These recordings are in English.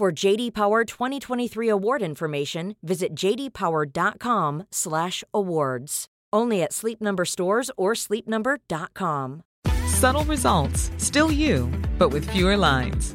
For JD Power 2023 award information, visit jdpower.com/awards. Only at Sleep Number stores or sleepnumber.com. Subtle results, still you, but with fewer lines.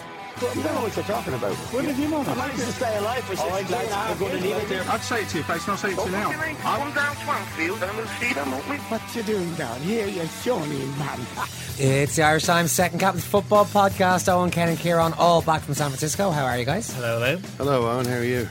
me. You don't know what you're talking about. What did you know? Oh, I'd like to stay alive for 60 days. I'm going to leave it there. I'd say it to your face, not say it to you now. Come down Swanfield and we'll see them, won't we? What you doing down here, you shawny man? It's the Irish Times Second Captain's Football Podcast. Eoin, Ken, and Ciaran, all back from San Francisco. How are you guys? Hello, hello. Hello, Eoin. How are you?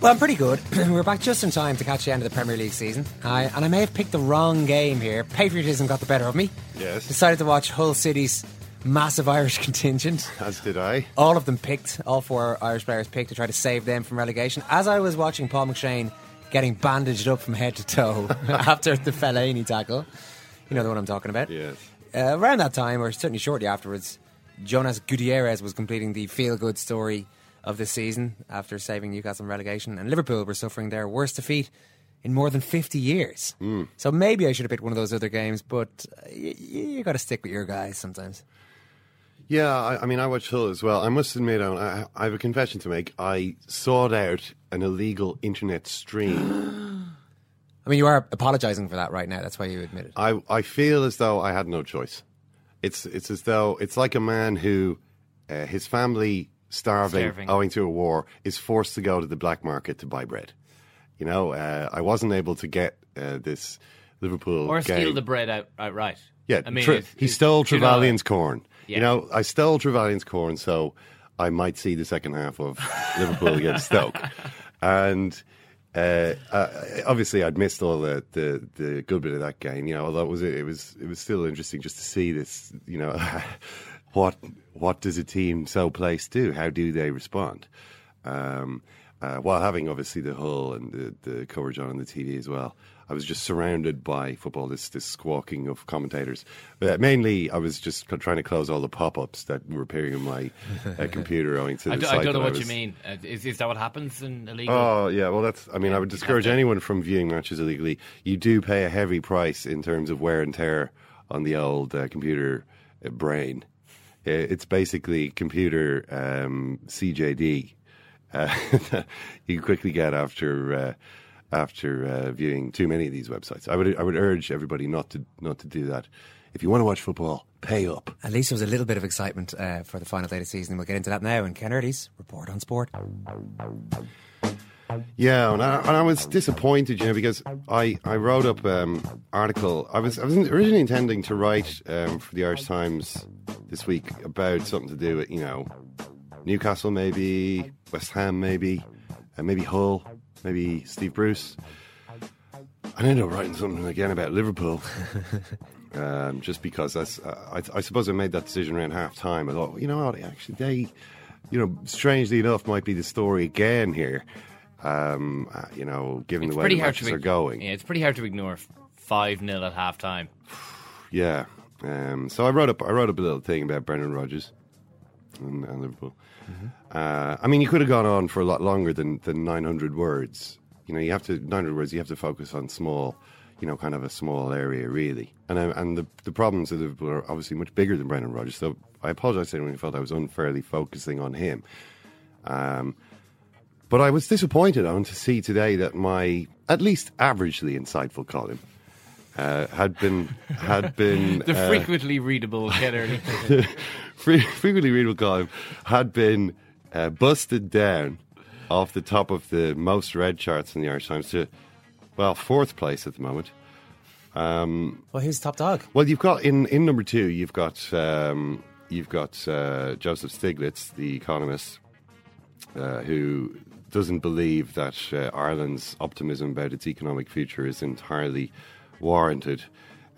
Well, I'm pretty good. We're back just in time to catch the end of the Premier League season. I, and I may have picked the wrong game here. Patriotism got the better of me. Yes. Decided to watch Hull City's massive Irish contingent. As did I. All of them picked, all four Irish players picked to try to save them from relegation. As I was watching Paul McShane getting bandaged up from head to toe after the Fellaini tackle, you know the one I'm talking about. Yes. Uh, around that time, or certainly shortly afterwards, Jonas Gutierrez was completing the feel good story of the season after saving Newcastle from relegation, and Liverpool were suffering their worst defeat in more than 50 years. So maybe I should have picked one of those other games, but uh, y- y- you got to stick with your guys sometimes. Yeah, I, I mean, I watched Hull as well. I must admit, I, I have a confession to make. I sought out an illegal internet stream. I mean, you are apologising for that right now. That's why you admit it. I, I feel as though I had no choice. It's it's as though it's like a man who uh, his family starving, Starving. owing to a war is forced to go to the black market to buy bread. You know, uh, I wasn't able to get uh, this Liverpool Or game. steal the bread out, outright. Yeah, I mean, Tre- it's- he stole Trevelyan's corn. Yeah. You know, I stole Trevelyan's corn, so I might see the second half of Liverpool against Stoke. And uh, uh, obviously, I'd missed all the, the, the good bit of that game. You know, although it was it was it was still interesting just to see this. You know, what what does a team so placed do? How do they respond? Um, uh, while having obviously the Hull and the, the coverage on the TV as well. I was just surrounded by football, this this squawking of commentators. But mainly, I was just c- trying to close all the pop-ups that were appearing on my uh, computer owing to the I, do, I don't know what was- you mean. Uh, is, is that what happens in illegal? Oh yeah, well that's. I mean, I would discourage anyone from viewing matches illegally. You do pay a heavy price in terms of wear and tear on the old uh, computer uh, brain. Uh, It's basically computer um, CJD. Uh, you quickly get after uh, after uh, viewing too many of these websites. I would I would urge everybody not to not to do that. If you want to watch football, pay up. At least there was a little bit of excitement uh, for the final day of the season. We'll get into that now. And Ken report on sport. Yeah, and I, and I was disappointed, you know, because I, I wrote up um article. I was I was originally intending to write um, for the Irish Times this week about something to do with you know Newcastle, maybe West Ham, maybe uh, maybe Hull, maybe Steve Bruce. I ended up writing something again about Liverpool. um, just because that's, uh, I, I suppose I made that decision around half time. I thought, you know what, actually, they, you know, strangely enough, might be the story again here. Um, uh, you know, given It's the way the matches are going. Yeah, it's pretty hard to ignore five 0 at half time. Yeah. Um, so I wrote up I wrote up a little thing about Brendan Rodgers and, and Liverpool. Uh, I mean, you could have gone on for a lot longer than, than 900 words. You know, you have to 900 words. You have to focus on small, you know, kind of a small area, really. And uh, and the the problems of Liverpool are obviously much bigger than Brendan Rodgers. So I apologise to anyone who felt I was unfairly focusing on him. Um, but I was disappointed on to see today that my at least averagely insightful column uh, had been had been The uh, frequently readable Ken Early. frequently readable column had been uh, busted down off the top of the most read charts in the Irish Times to well fourth place at the moment. Um, Well, who's top dog? well, you've got in, in number two, you've got um, you've got uh, Joseph Stiglitz, the economist, uh, who doesn't believe that uh, Ireland's optimism about its economic future is entirely warranted.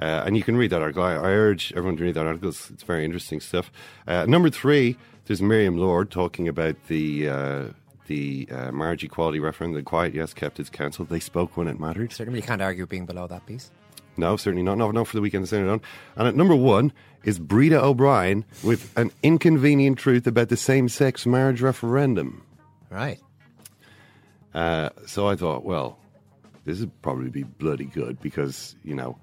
Uh, and you can read that article. I, I urge everyone to read that article. It's, it's very interesting stuff. Uh, number three, there's Miriam Lord talking about the uh, the uh, marriage equality referendum. The quiet yes kept its counsel. They spoke when it mattered. Certainly, you can't argue being below that piece. No, certainly not. No, no, for the weekend it on. And at number one is Breda O'Brien with an inconvenient truth about the same-sex marriage referendum. Right. Uh, so I thought, well, this would probably be bloody good because you know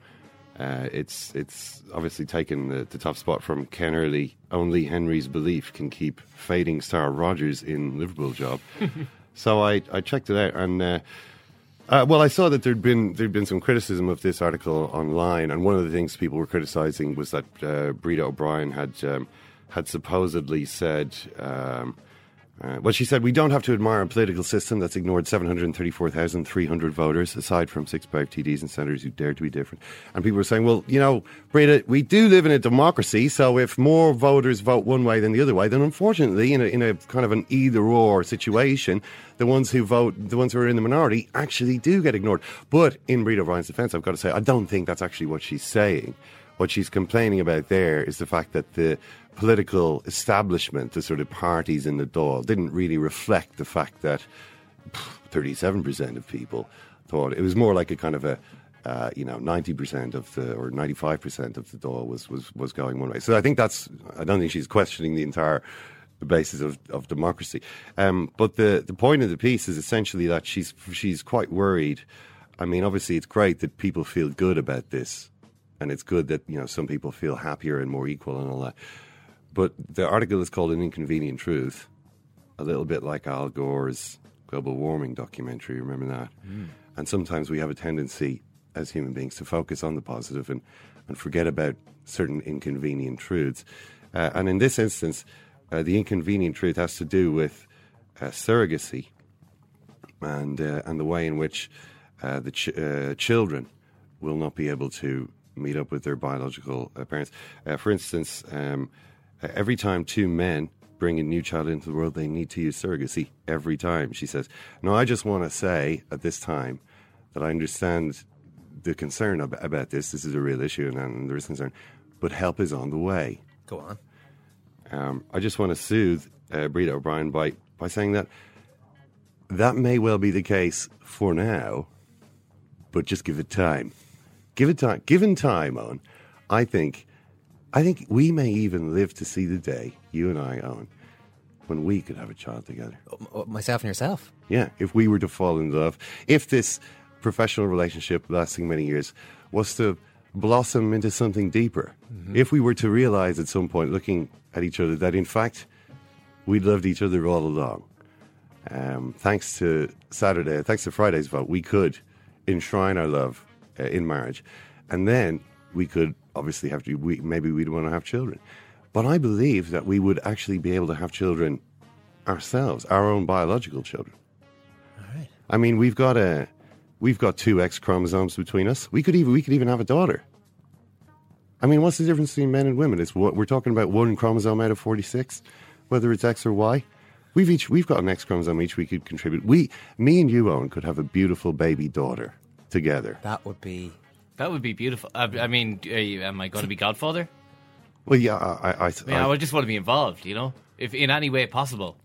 uh, it's it's obviously taken the, the top spot from Ken Early. Only Henry's belief can keep fading star Rodgers in Liverpool job. so I, I checked it out and. Uh, uh, well, I saw that there'd been there'd been some criticism of this article online, and one of the things people were criticizing was that uh, O'Brien had um, had supposedly said. Um, uh, well, she said, we don't have to admire a political system that's ignored 734,300 voters, aside from six five TDs and senators who dare to be different. And people were saying, well, you know, Breda, we do live in a democracy, so if more voters vote one way than the other way, then unfortunately, in a, in a kind of an either or situation, the ones who vote, the ones who are in the minority, actually do get ignored. But in Breda O'Brien's defense, I've got to say, I don't think that's actually what she's saying. What she's complaining about there is the fact that the political establishment, the sort of parties in the Dáil, didn't really reflect the fact that thirty-seven percent of people thought it was more like a kind of a uh, you know ninety percent of the or ninety-five percent of the Dáil was, was was going one way. So I think that's I don't think she's questioning the entire basis of, of democracy. Um, but the the point of the piece is essentially that she's she's quite worried. I mean, obviously, it's great that people feel good about this, and it's good that you know some people feel happier and more equal and all that. But the article is called "An Inconvenient Truth," a little bit like Al Gore's global warming documentary. Remember that? And sometimes we have a tendency as human beings to focus on the positive and, and forget about certain inconvenient truths. Uh, and in this instance, uh, the inconvenient truth has to do with uh, surrogacy and uh, and the way in which uh, the ch- uh, children will not be able to meet up with their biological uh, parents. Uh, for instance, um, every time two men bring a new child into the world, they need to use surrogacy every time. She says. Now, I just want to say at this time that I understand the concern ab- about this. This is a real issue, and, and there is concern, but help is on the way. Go on. Um, I just want to soothe uh, Breda O'Brien by, by saying that that may well be the case for now, but just give it time. Give it time. Given time, on, I think, I think we may even live to see the day you and I, Eoin, when we could have a child together. Myself and yourself. Yeah, if we were to fall in love, if this professional relationship lasting many years was to blossom into something deeper, if we were to realize at some point, looking at each other, that in fact we'd loved each other all along, um, thanks to Saturday, thanks to Friday's vote, we could enshrine our love uh, in marriage, and then we could obviously have to. We, maybe we'd want to have children, but I believe that we would actually be able to have children ourselves, our own biological children. All right. I mean, we've got a we've got two X chromosomes between us. We could even we could even have a daughter. I mean, what's the difference between men and women? It's what we're talking about one chromosome out of forty six, whether it's X or Y. We've each we've got an X chromosome each we could contribute. We, me and you, Eoin, could have a beautiful baby daughter. together. That would be. That would be beautiful. I, I mean, are you- am I going to be Godfather? Well, yeah, I, I, I, I mean, I, would just want to be involved. You know, if in any way possible.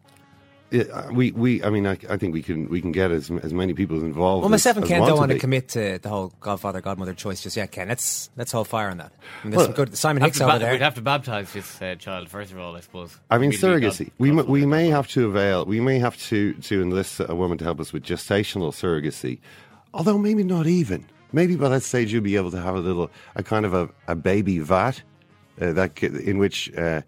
Yeah, uh, we, we, I mean, I, I think we can we can get as as many people involved. Well, myself as, and Ken don't want to be. commit to the whole Godfather Godmother choice just yet. Ken, let's let's hold fire on that. I mean, Well, some good Simon Have Hicks to over ba- there. We'd have to baptize this uh, child first of all, I suppose. I mean, surrogacy. God- We m- we may have to avail. We may have to to enlist a woman to help us with gestational surrogacy, although maybe not even. Maybe by that stage you'll be able to have a little a kind of a, a baby vat uh, that in which. Uh,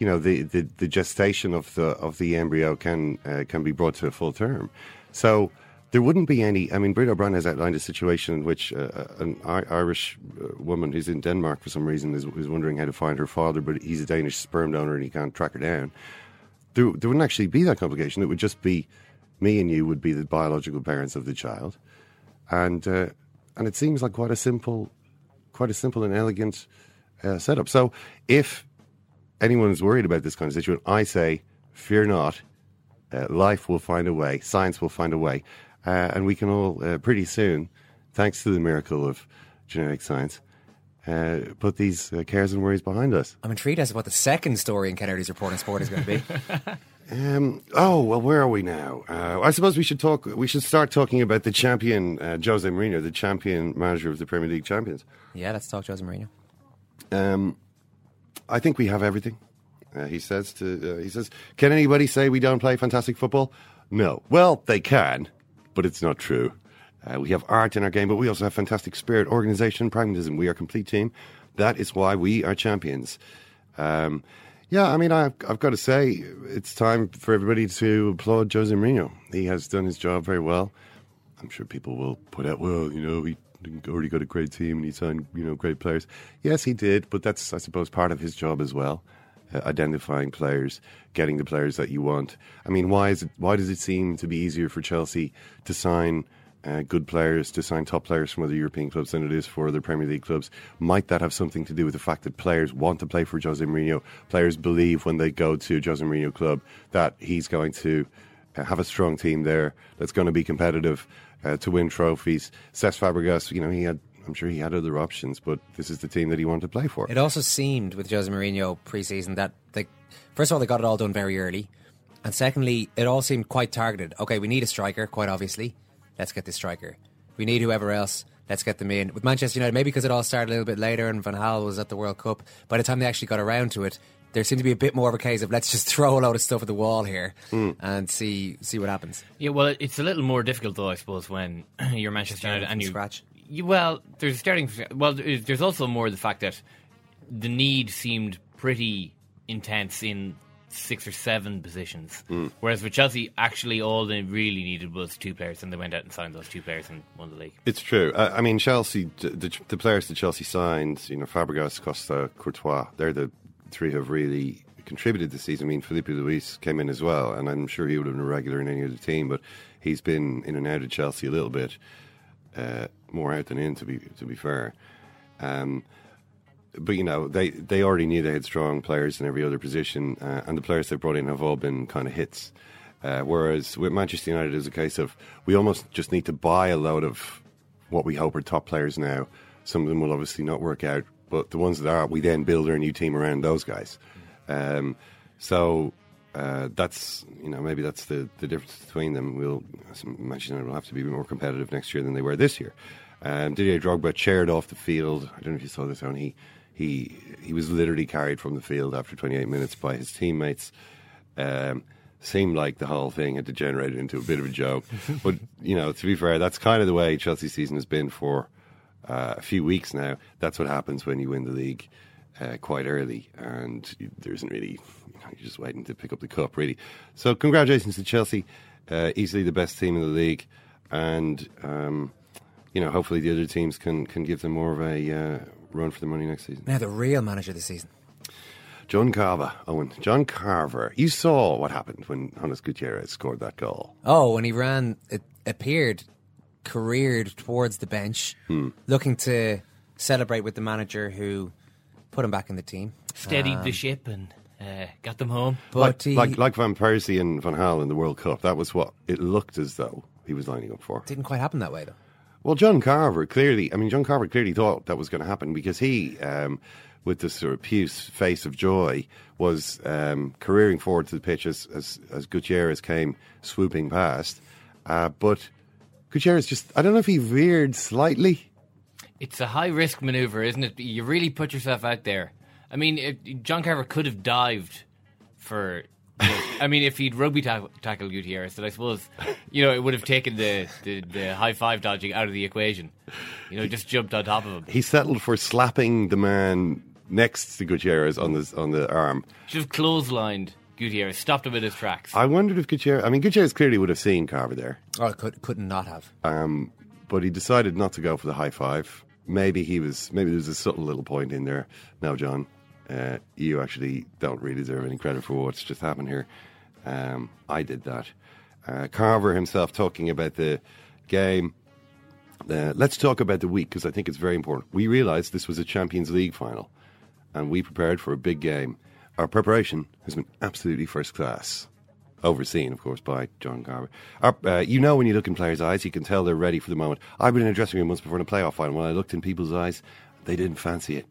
you know the, the, the gestation of the of the embryo can uh, can be brought to a full term, so there wouldn't be any. I mean, Breda O'Brien has outlined a situation in which uh, an I- Irish uh, woman who's in Denmark for some reason is, is wondering how to find her father, but he's a Danish sperm donor and he can't track her down. There, there wouldn't actually be that complication. It would just be me and you would be the biological parents of the child, and uh, and it seems like quite a simple, quite a simple and elegant uh, setup. So if anyone is worried about this kind of situation, I say, fear not. Uh, life will find a way. Science will find a way, uh, and we can all uh, pretty soon, thanks to the miracle of genetic science, uh, put these uh, cares and worries behind us. I'm intrigued as to what the second story in Kennedy's report on sport is going to be. Um, oh well, where are we now? Uh, I suppose we should talk. We should start talking about the champion, uh, Jose Mourinho, the champion manager of the Premier League champions. yeah, let's talk Jose Mourinho. Um, I think we have everything. Uh, he says to uh, he says, "Can anybody say we don't play fantastic football?" No. Well, they can, but it's not true. Uh, we have art in our game, but we also have fantastic spirit, organisation, pragmatism. We are a complete team. That is why we are champions. Um, yeah, I mean, I've, I've got to say, it's time for everybody to applaud Jose Mourinho. He has done his job very well. I'm sure people will put out, well, you know, he already got a great team and he signed, you know, great players. Yes, he did, but that's, I suppose, part of his job as well. Uh, identifying players, getting the players that you want. I mean, why is it? Why does it seem to be easier for Chelsea to sign uh, good players, to sign top players from other European clubs than it is for other Premier League clubs? Might that have something to do with the fact that players want to play for Jose Mourinho? Players believe when they go to Jose Mourinho club that he's going to uh, have a strong team there that's going to be competitive uh, to win trophies. Cesc Fabregas, you know, he had. I'm sure he had other options, but this is the team that he wanted to play for. It also seemed with Jose Mourinho pre-season that they, first of all, they got it all done very early, and secondly, it all seemed quite targeted. Okay, we need a striker, quite obviously. Let's get this striker. We need whoever else. Let's get them in. With Manchester United, maybe because it all started a little bit later and Van Gaal was at the World Cup. By the time they actually got around to it, there seemed to be a bit more of a case of let's just throw a load of stuff at the wall here hmm. and see see what happens. Yeah, well, it's a little more difficult though, I suppose, when you're Manchester United and you scratch. You, well, there's starting. Well, there's there's also more the fact that the need seemed pretty intense in six or seven positions, whereas with Chelsea, actually all they really needed was two players, and they went out and signed those two players and won the league. It's true. Uh, I mean, Chelsea, the, the, the players that Chelsea signed, you know, Fabregas, Costa, Courtois, they're the three who have really contributed this season. I mean, Filipe Luis came in as well, and I'm sure he would have been a regular in any other team, but he's been in and out of Chelsea a little bit, uh, more out than in, to be to be fair. Um, but you know, they they already knew they had strong players in every other position, uh, and the players they brought in have all been kind of hits. Uh, whereas with Manchester United, it's a case of we almost just need to buy a load of what we hope are top players now. Some of them will obviously not work out, but the ones that are, we then build our new team around those guys. Um, so uh, that's you know maybe that's the, the difference between them. We'll Manchester United will have to be more competitive next year than they were this year. Um, Didier Drogba chaired off the field. I don't know if you saw this on. He he he was literally carried from the field after 28 minutes by his teammates. Um, seemed like the whole thing had degenerated into a bit of a joke. but you know, to be fair, that's kind of the way Chelsea's season has been for uh, a few weeks now. That's what happens when you win the league uh, quite early, and there isn't really you know, you're just waiting to pick up the cup, really. So, congratulations to Chelsea, uh, easily the best team in the league, and um, you know, hopefully the other teams can can give them more of a uh, run for the money next season. Now the real manager this season. John Carver, Eoin. John Carver. You saw what happened when Jonas Gutierrez scored that goal. Oh, when he ran, it appeared careered towards the bench, Hmm. looking to celebrate with the manager who put him back in the team. Steadied Um, the ship and uh, got them home. But like, he like like Van Persie and Van Gaal in the World Cup. That was what it looked as though he was lining up for. didn't quite happen that way though. Well, John Carver clearly, I mean, John Carver clearly thought that was going to happen because he, um, with this sort of puce face of joy, was um, careering forward to the pitch as, as, as Gutierrez came swooping past. Uh, but Gutierrez just, I don't know if he veered slightly. It's a high risk maneuver, isn't it? You really put yourself out there. I mean, it, John Carver could have dived for. I mean, if he'd rugby tackle, tackle Gutierrez, then I suppose you know it would have taken the, the, the high five dodging out of the equation. You know, just jumped on top of him. He settled for slapping the man next to Gutierrez on the on the arm. Just clotheslined Gutierrez, stopped him in his tracks. I wondered if Gutierrez. I mean, Gutierrez clearly would have seen Carver there. Oh, could couldn't not have. Um, but he decided not to go for the high five. Maybe he was. Maybe there was a subtle little point in there. Now, John, uh, you actually don't really deserve any credit for what's just happened here. Um, I did that. Uh, Carver himself talking about the game. Uh, let's talk about the week because I think it's very important. We realised this was a Champions League final, and we prepared for a big game. Our preparation has been absolutely first class overseen, of course, by John Carver. Our, uh, you know, when you look in players' eyes, you can tell they're ready for the moment. I've been in a dressing room once before in a playoff final. When I looked in people's eyes, they didn't fancy it.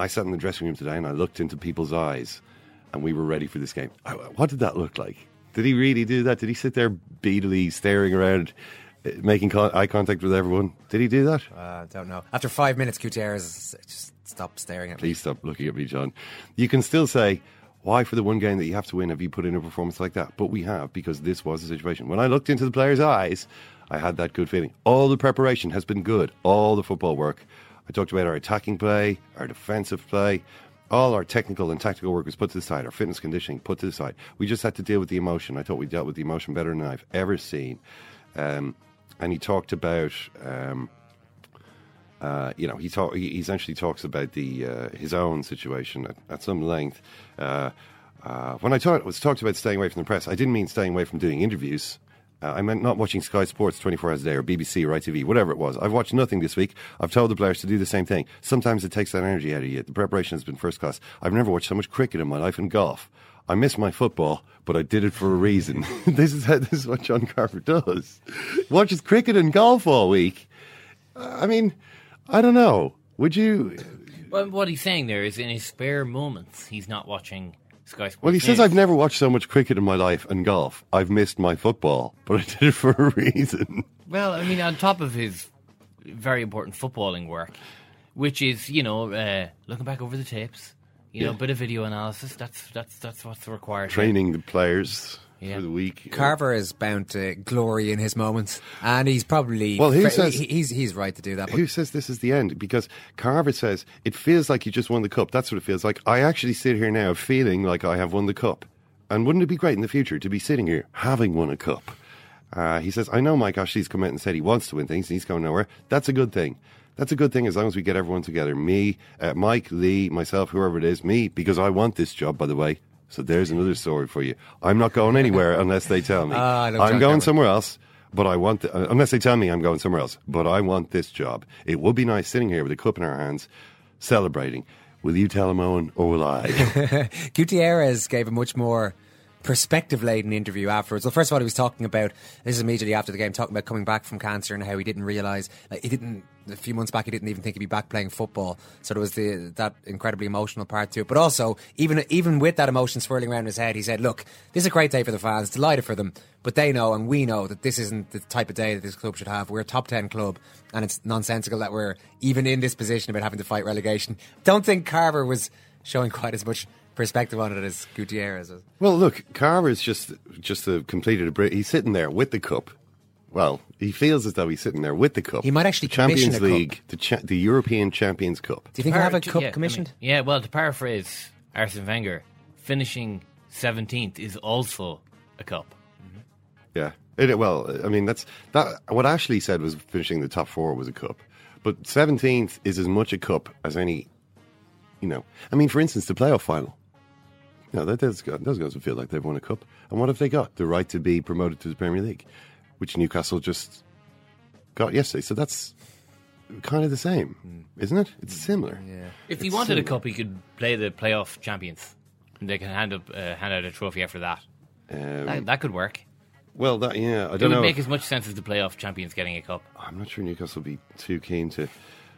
I sat in the dressing room today and I looked into people's eyes, and we were ready for this game. What did that look like? Did he really do that? Did he sit there beadily staring around, uh, making con- eye contact with everyone? Did he do that? I don't know. After five minutes, Gutierrez just stopped staring at me. Please stop looking at me, John. You can still say, why for the one game that you have to win have you put in a performance like that? But we have, because this was the situation. When I looked into the players' eyes, I had that good feeling. All the preparation has been good, all the football work. I talked about our attacking play, our defensive play, all our technical and tactical work was put to the side, our fitness conditioning put to the side. We just had to deal with the emotion. I thought we dealt with the emotion better than I've ever seen. Um, and he talked about. Um, uh, you know, he, talk, he essentially talks about the uh, his own situation at, at some length. Uh, uh, when I was talked about staying away from the press, I didn't mean staying away from doing interviews. Uh, I meant not watching Sky Sports 24 hours a day or BBC or ITV, whatever it was. I've watched nothing this week. I've told the players to do the same thing. Sometimes it takes that energy out of you. The preparation has been first class. I've never watched so much cricket in my life and golf. I miss my football, but I did it for a reason. this is how, this is what John Carver does. Watches cricket and golf all week. I mean, I don't know. Would you? Well, what he's saying there is in his spare moments, he's not watching Sky Sports. Well, he says I've never watched so much cricket in my life and golf. I've missed my football, but I did it for a reason. Well, I mean, on top of his very important footballing work, which is you know uh, looking back over the tapes, you know, Yeah. bit of video analysis. That's that's that's what's required. here. Training the players Yeah. for the week. Carver is bound to glory in his moments, and he's probably Well, who ve- says- he- he's he's right to do that. But Who says this is the end? Because Carver says it feels like you just won the cup. That's what it feels like. I actually sit here now feeling like I have won the cup. And wouldn't it be great in the future to be sitting here having won a cup? Uh, he says, I know Mike Ashley's come out and said he wants to win things and he's going nowhere. That's a good thing. That's a good thing as long as we get everyone together. Me, uh, Mike, Lee, myself, whoever it is. Me, because I want this job, by the way. So there's another story for you. I'm not going anywhere unless they tell me. Love I'm going somewhere else, but I want, the, uh, unless they tell me I'm going somewhere else, but I want this job. It would be nice sitting here with a cup in our hands, celebrating. Will you tell him, Eoin, or will I? Gutierrez gave a much more perspective laden interview afterwards. Well, first of all, he was talking about this is immediately after the game, talking about coming back from cancer and how he didn't realize, like, he didn't. A few months back, he didn't even think he'd be back playing football. So there was the that incredibly emotional part to it. But also, even even with that emotion swirling around his head, he said, "Look, this is a great day for the fans. Delighted for them, but they know and we know that this isn't the type of day that this club should have. We're a top ten club, and it's nonsensical that we're even in this position about having to fight relegation." Don't think Carver was showing quite as much perspective on it as Gutierrez. Well, look, Carver's just just a completed a. He's sitting there with the cup. Well, he feels as though he's sitting there with the cup. He might actually the Champions commission a cup. League, the cha- the European Champions Cup. Do you think he'll have a cup yeah, I commissioned? mean, yeah, well, to paraphrase Arsene Wenger, finishing 17th is also a cup. Mm-hmm. Yeah. It, well, I mean, that's that. What Ashley said was finishing the top four was a cup, but seventeenth is as much a cup as any. You know, I mean, for instance, the playoff final. You know, that, those, those guys would feel like they've won a cup. And what have they got? The right to be promoted to the Premier League, which Newcastle just got yesterday. So that's kind of the same, isn't it? It's similar. Yeah. If he It's wanted a cup, he could play the playoff champions. And they can hand up, uh, hand out a trophy after that. Um, that. That could work. Well, that yeah, I It don't know would know. make as much sense as the playoff champions getting a cup. I'm not sure Newcastle will be too keen to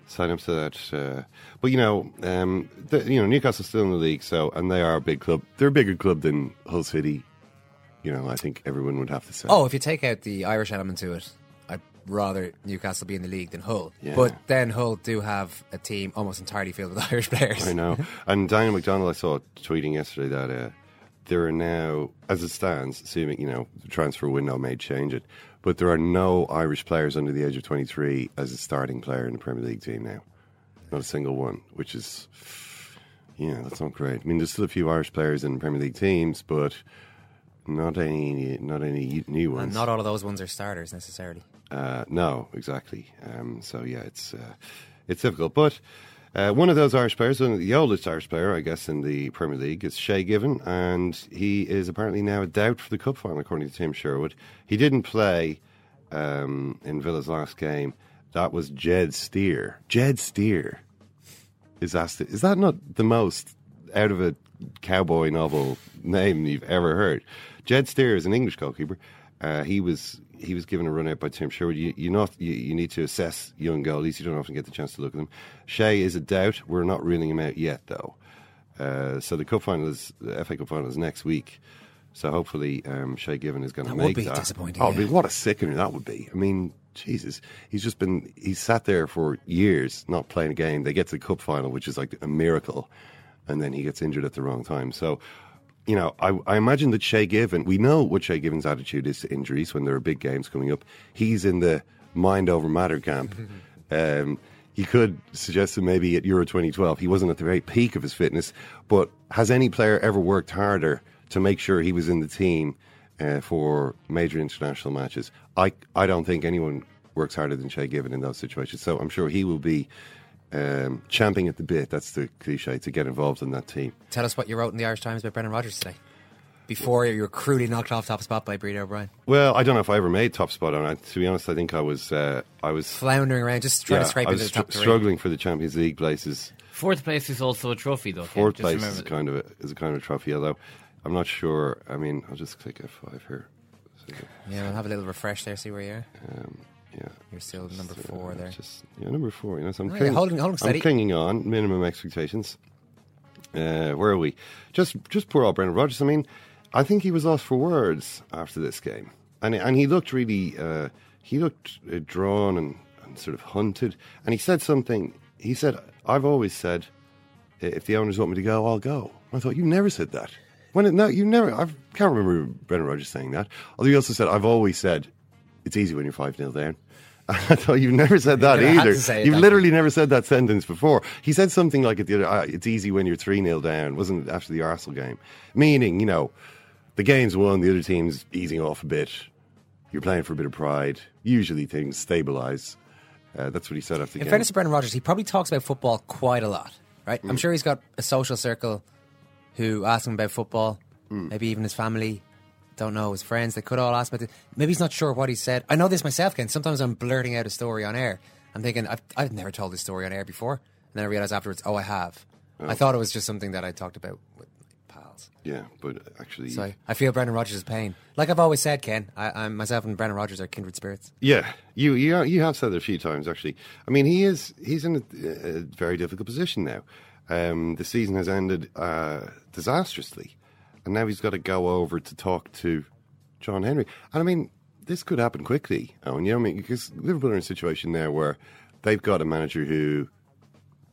sign up to that. Uh, but you know, um, the, you know, Newcastle's still in the league, so and they are a big club. They're a bigger club than Hull City. You know, I think everyone would have to say. Oh, if you take out the Irish element to it, I'd rather Newcastle be in the league than Hull. Yeah. But then Hull do have a team almost entirely filled with Irish players. I know. And Daniel McDonnell, I saw tweeting yesterday that uh, there are now, as it stands, assuming you know the transfer window may change it, but there are no Irish players under the age of 23 as a starting player in the Premier League team now. Not a single one, which is, yeah, that's not great. I mean, there's still a few Irish players in Premier League teams, but not any, not any new And ones. not all of those ones are starters necessarily. Uh, no, exactly. Um, so yeah, it's uh, it's difficult. But uh, one of those Irish players, one of the oldest Irish player, I guess, in the Premier League, is Shay Given, and he is apparently now a doubt for the cup final, according to Tim Sherwood. He didn't play um, in Villa's last game. That was Jed Steer. Jed Steer is asked. Is that not the most out of a cowboy novel name you've ever heard? Jed Steer is an English goalkeeper. Uh, he was he was given a run out by Tim Sherwood. You you not you, you need to assess young goalies. You don't often get the chance to look at them. Shay is a doubt. We're not ruling him out yet, though. Uh, so the cup final is the FA Cup final is next week. So hopefully um, Shay Given is going to That would make be that. disappointing, Oh, yeah. what a sickener that would be. I mean, Jesus, he's just been he's sat there for years not playing a game. They get to the cup final, which is like a miracle, and then he gets injured at the wrong time. So, you know, I, I imagine that Shay Given, we know what Shay Given's attitude is to injuries when there are big games coming up. He's in the mind over matter camp. um, you could suggest that maybe at Euro 2012 he wasn't at the very peak of his fitness, but has any player ever worked harder to make sure he was in the team uh, for major international matches? I I don't think anyone works harder than Shay Given in those situations. So I'm sure he will be um, champing at the bit. That's the cliche to get involved in that team. Tell us what you wrote in the Irish Times about Brendan Rodgers today. Before you were crudely knocked off top spot by Breda O'Brien. Well, I don't know if I ever made top spot on it. To be honest, I think I was uh, I was Floundering around, just trying to scrape into was the top str- three. struggling for the Champions League places. Fourth place is also a trophy, though. Ken. Fourth Just place remember is kind of a, is a kind of a trophy, although I'm not sure. I mean, I'll just click F5 here. Yeah, we'll have a little refresh there, see where you are. um, yeah, You're still number four uh, there. Just yeah, number four. You know, so I'm, yeah, clinging, holding- holding steady. I'm clinging on. Minimum expectations. Uh, where are we? Just just poor old Brendan Rodgers. I mean, I think he was lost for words after this game, and and he looked really uh, he looked uh, drawn and, and sort of hunted. And he said something. He said, "I've always said, if the owners want me to go, I'll go." I thought you never said that. When it, no, you never. I can't remember Brendan Rodgers saying that. Although he also said, "I've always said, it's easy when you're five 0 down." I thought you've never said that You're gonna have either. to say it, You've literally never said that sentence before. He said something like at the other, uh, "It's easy when you're three 0 down." Wasn't it after the Arsenal game? Meaning, you know, the game's won, the other team's easing off a bit. You're playing for a bit of pride. Usually things stabilise. Uh, that's what he said after the In game. fairness to Brendan Rodgers, he probably talks about football quite a lot, right? Mm. I'm sure he's got a social circle who ask him about football. Mm. Maybe even his family. Don't know his friends. They could all ask about it. Maybe he's not sure what he said. I know this myself, Ken. Sometimes I'm blurting out a story on air. I'm thinking I've, I've never told this story on air before, and then I realize afterwards, oh, I have. I thought it was just something that I talked about with my pals. yeah, but actually, So I, I feel Brendan Rodgers' pain. Like I've always said, Ken. I, I'm myself and Brendan Rodgers are kindred spirits. Yeah, you you you have said it a few times actually. I mean, he is he's in a, a very difficult position now. Um, the season has ended uh, disastrously, and now he's got to go over to talk to John Henry. And I mean, this could happen quickly. Eoin, you know what I mean? Because Liverpool are in a situation there where they've got a manager who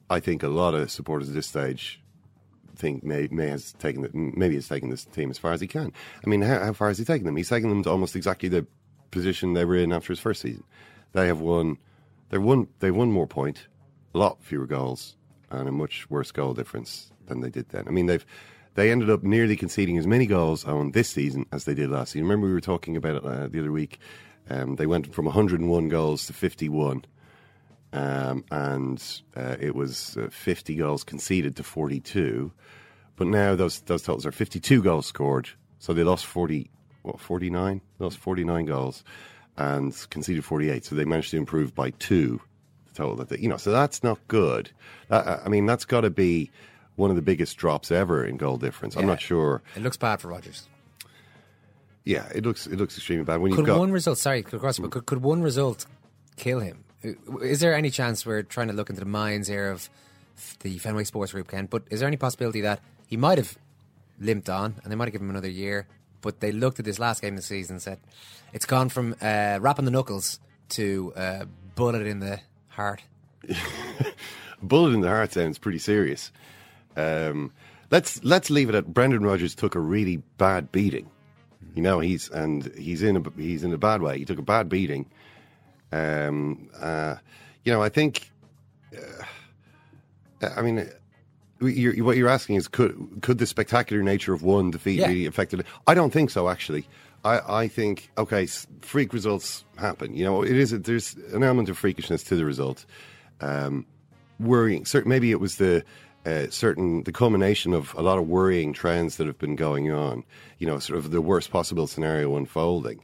I think a lot of supporters at this stage think may may has taken the, maybe has taken this team as far as he can. I mean, how, how far has he taken them? He's taken them to almost exactly the position they were in after his first season. They have won. They won. They won more point, a lot fewer goals, and a much worse goal difference than they did then. I mean, they've they ended up nearly conceding as many goals on this season as they did last season. Remember, we were talking about it uh, the other week. Um, they went from 101 goals to 51 um, and uh, it was uh, 50 goals conceded to 42. But now those those totals are 52 goals scored, so they lost 40, what 49? They lost 49 goals and conceded 48. So they managed to improve by two. The total that they, you know, so that's not good. That, I mean, that's got to be one of the biggest drops ever in goal difference. I'm not sure. It looks bad for Rodgers. Yeah, it looks it looks extremely bad when Could got one result, sorry, could cross, but could, could one result kill him? Is there any chance we're trying to look into the minds here of the Fenway Sports Group, Ken? But is there any possibility that he might have limped on and they might have given him another year, but they looked at this last game of the season and said, it's gone from uh, rapping the knuckles to uh, bullet in the heart? bullet in the heart sounds pretty serious. Um, let's let's leave it at Brendan Rodgers took a really bad beating. You know he's and he's in a he's in a bad way. He took a bad beating. Um, uh, you know I think. Uh, I mean. You're, what you're asking is could could the spectacular nature of one defeat Yeah. really affect it? I don't think so. Actually, I, I think okay, freak results happen. You know, it is there's an element of freakishness to the result. Um, worrying. Cer- maybe it was the uh, certain the culmination of a lot of worrying trends that have been going on. You know, sort of the worst possible scenario unfolding.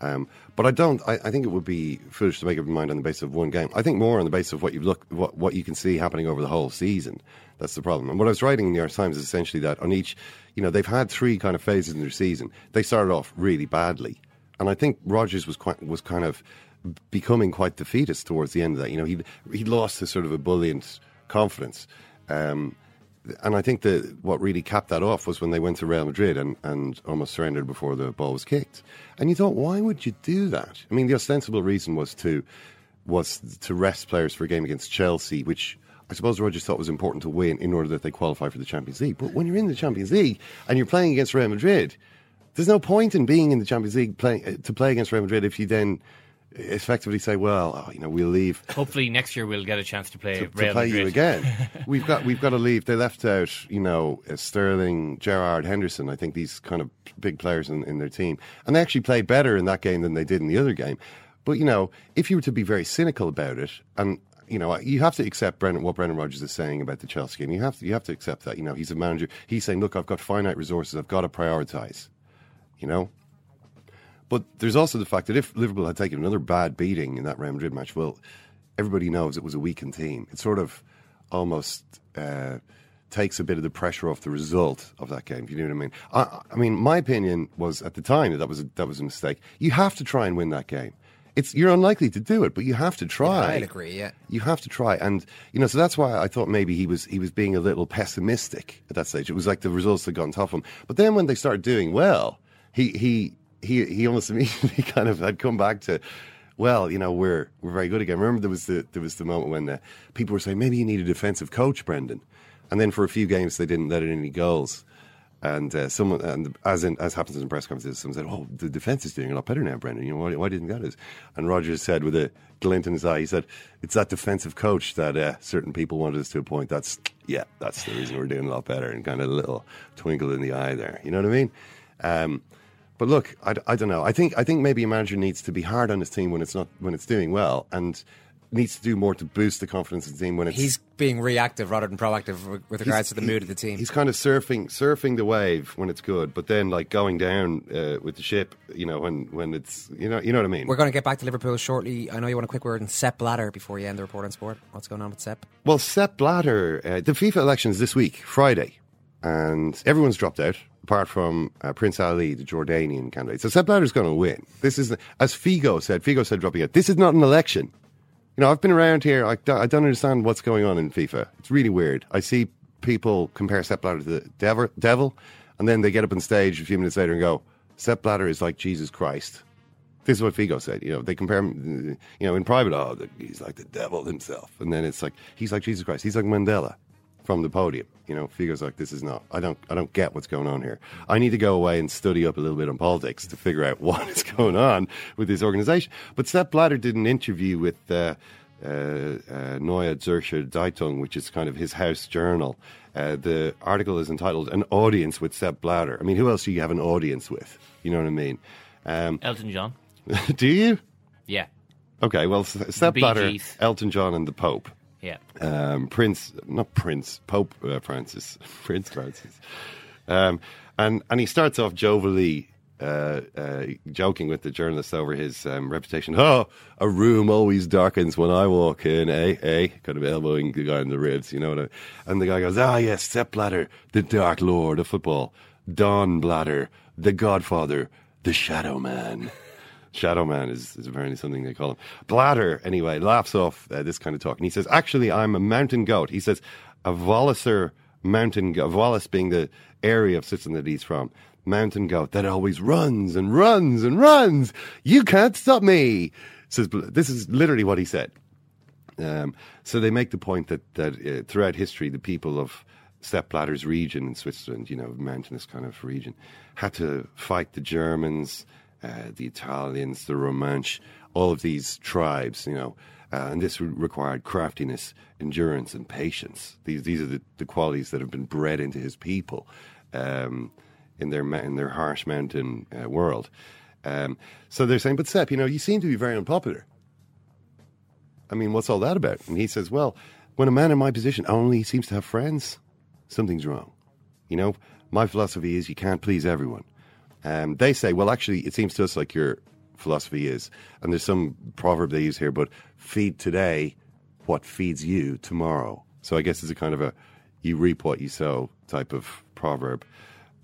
Um, but I don't. I, I think it would be foolish to make up your mind on the basis of one game. I think more on the basis of what you look, what what you can see happening over the whole season. That's the problem. And what I was writing in the New York Times is essentially that on each, you know, they've had three kind of phases in their season. They started off really badly, and I think Rodgers was quite was kind of becoming quite defeatist towards the end of that. You know, he he lost his sort of ebullient confidence. Um, and I think that what really capped that off was when they went to Real Madrid and, and almost surrendered before the ball was kicked. And you thought, why would you do that? I mean, the ostensible reason was to was to rest players for a game against Chelsea, which I suppose Rodgers thought was important to win in order that they qualify for the Champions League. But when you're in the Champions League and you're playing against Real Madrid, there's no point in being in the Champions League uh, to play against Real Madrid if you then effectively say, well, oh, you know, we'll leave Hopefully next year we'll get a chance to play to, to play you again. we've got we've got to leave. They left out, you know, uh, Sterling, Gerrard, Henderson. I think these kind of big players in, in their team, and they actually played better in that game than they did in the other game. But you know, if you were to be very cynical about it, and you know, you have to accept Brendan, what Brendan Rodgers is saying about the Chelsea game. You have to you have to accept that. You know, he's a manager. He's saying, look, I've got finite resources. I've got to prioritize. You know, but there's also the fact that if Liverpool had taken another bad beating in that Real Madrid match, well, everybody knows it was a weakened team. It sort of almost uh, takes a bit of the pressure off the result of that game. If you know what I mean. I, I mean, my opinion was at the time that that was a, that was a mistake. You have to try and win that game. It's you're unlikely to do it, but you have to try. I'd agree, yeah. You have to try, and you know, so that's why I thought maybe he was he was being a little pessimistic at that stage. It was like the results had gone tough on him, but then when they started doing well, he he he he almost immediately kind of had come back to. Well, you know we're we're very good again. Remember there was the there was the moment when uh, people were saying maybe you need a defensive coach, Brendan, and then for a few games they didn't let in any goals. And uh, someone, and as in, as happens in press conferences, someone said, "Oh, the defense is doing a lot better now, Brendan. You know why, why didn't that is?" And Rodgers said, with a glint in his eye, he said, "It's that defensive coach that uh, certain people wanted us to appoint. That's yeah, that's the reason we're doing a lot better." And kind of a little twinkle in the eye there. You know what I mean? Um, but look, I, I don't know. I think I think maybe a manager needs to be hard on his team when it's not when it's doing well, and needs to do more to boost the confidence of the team when it's He's being reactive rather than proactive with- regards to the mood of the team. He's kind of surfing surfing the wave when it's good, but then like going down uh, with the ship, you know, when when it's you know you know what I mean. We're going to get back to Liverpool shortly. I know you want a quick word on Sepp Blatter before you end the report on sport. What's going on with Sepp? Well, Sepp Blatter, uh, the FIFA elections this week, Friday, and everyone's dropped out apart from uh, Prince Ali, the Jordanian candidate. So Sepp Blatter's going to win. This is, as Figo said, Figo said dropping out. This is not an election. You know, I've been around here. I, I don't understand what's going on in FIFA. It's really weird. I see people compare Sepp Blatter to the devil, devil, and then they get up on stage a few minutes later and go, Sepp Blatter is like Jesus Christ. This is what Figo said. You know, they compare him, you know, in private, oh, he's like the devil himself. And then it's like, he's like Jesus Christ. He's like Mandela from the podium. You know, Figo's like, this is not, I don't, I don't get what's going on here. I need to go away and study up a little bit on politics to figure out what is going on with this organization. But Sepp Blatter did an interview with, uh, uh, uh, Neue Zürcher Zeitung, which is kind of his house journal. Uh, the article is entitled "An Audience with Sepp Blatter." I mean, who else do you have an audience with? You know what I mean? Um, Elton John. do you? Yeah. Okay, well, Sepp Blatter, Elton John, and the Pope. Yeah. Um, Prince, not Prince, Pope uh, Francis, Prince Francis. Um, and and he starts off jovially. Uh, uh, joking with the journalist over his um, reputation. Oh, a room always darkens when I walk in, eh? Eh? Kind of elbowing the guy in the ribs, you know what I mean? And the guy goes, Ah, yes, Sepp Blatter, the Dark Lord of football. Don Blatter, the Godfather, the Shadow Man. Shadow Man is, is apparently something they call him. Blatter, anyway, laughs off uh, this kind of talk. And he says, Actually, I'm a mountain goat. He says, a Walliser mountain goat, Wallis being the area of Switzerland that he's from, mountain goat that always runs and runs and runs. You can't stop me. Says, this is literally what he said. Um, so they make the point that, that uh, throughout history, the people of Sepp Blatter's region in Switzerland, you know, mountainous kind of region, had to fight the Germans, uh, the Italians, the Romansh, all of these tribes, you know, uh, and this required craftiness, endurance, and patience. These these are the, the qualities that have been bred into his people um, in their in their harsh mountain uh, world. Um, so they're saying, but Sepp, you know, you seem to be very unpopular. I mean, what's all that about? And he says, well, when a man in my position only seems to have friends, something's wrong. You know, my philosophy is you can't please everyone. Um, they say, well, actually, it seems to us like your philosophy is, and there's some proverb they use here, but feed today what feeds you tomorrow. So I guess it's a kind of a you reap what you sow type of proverb.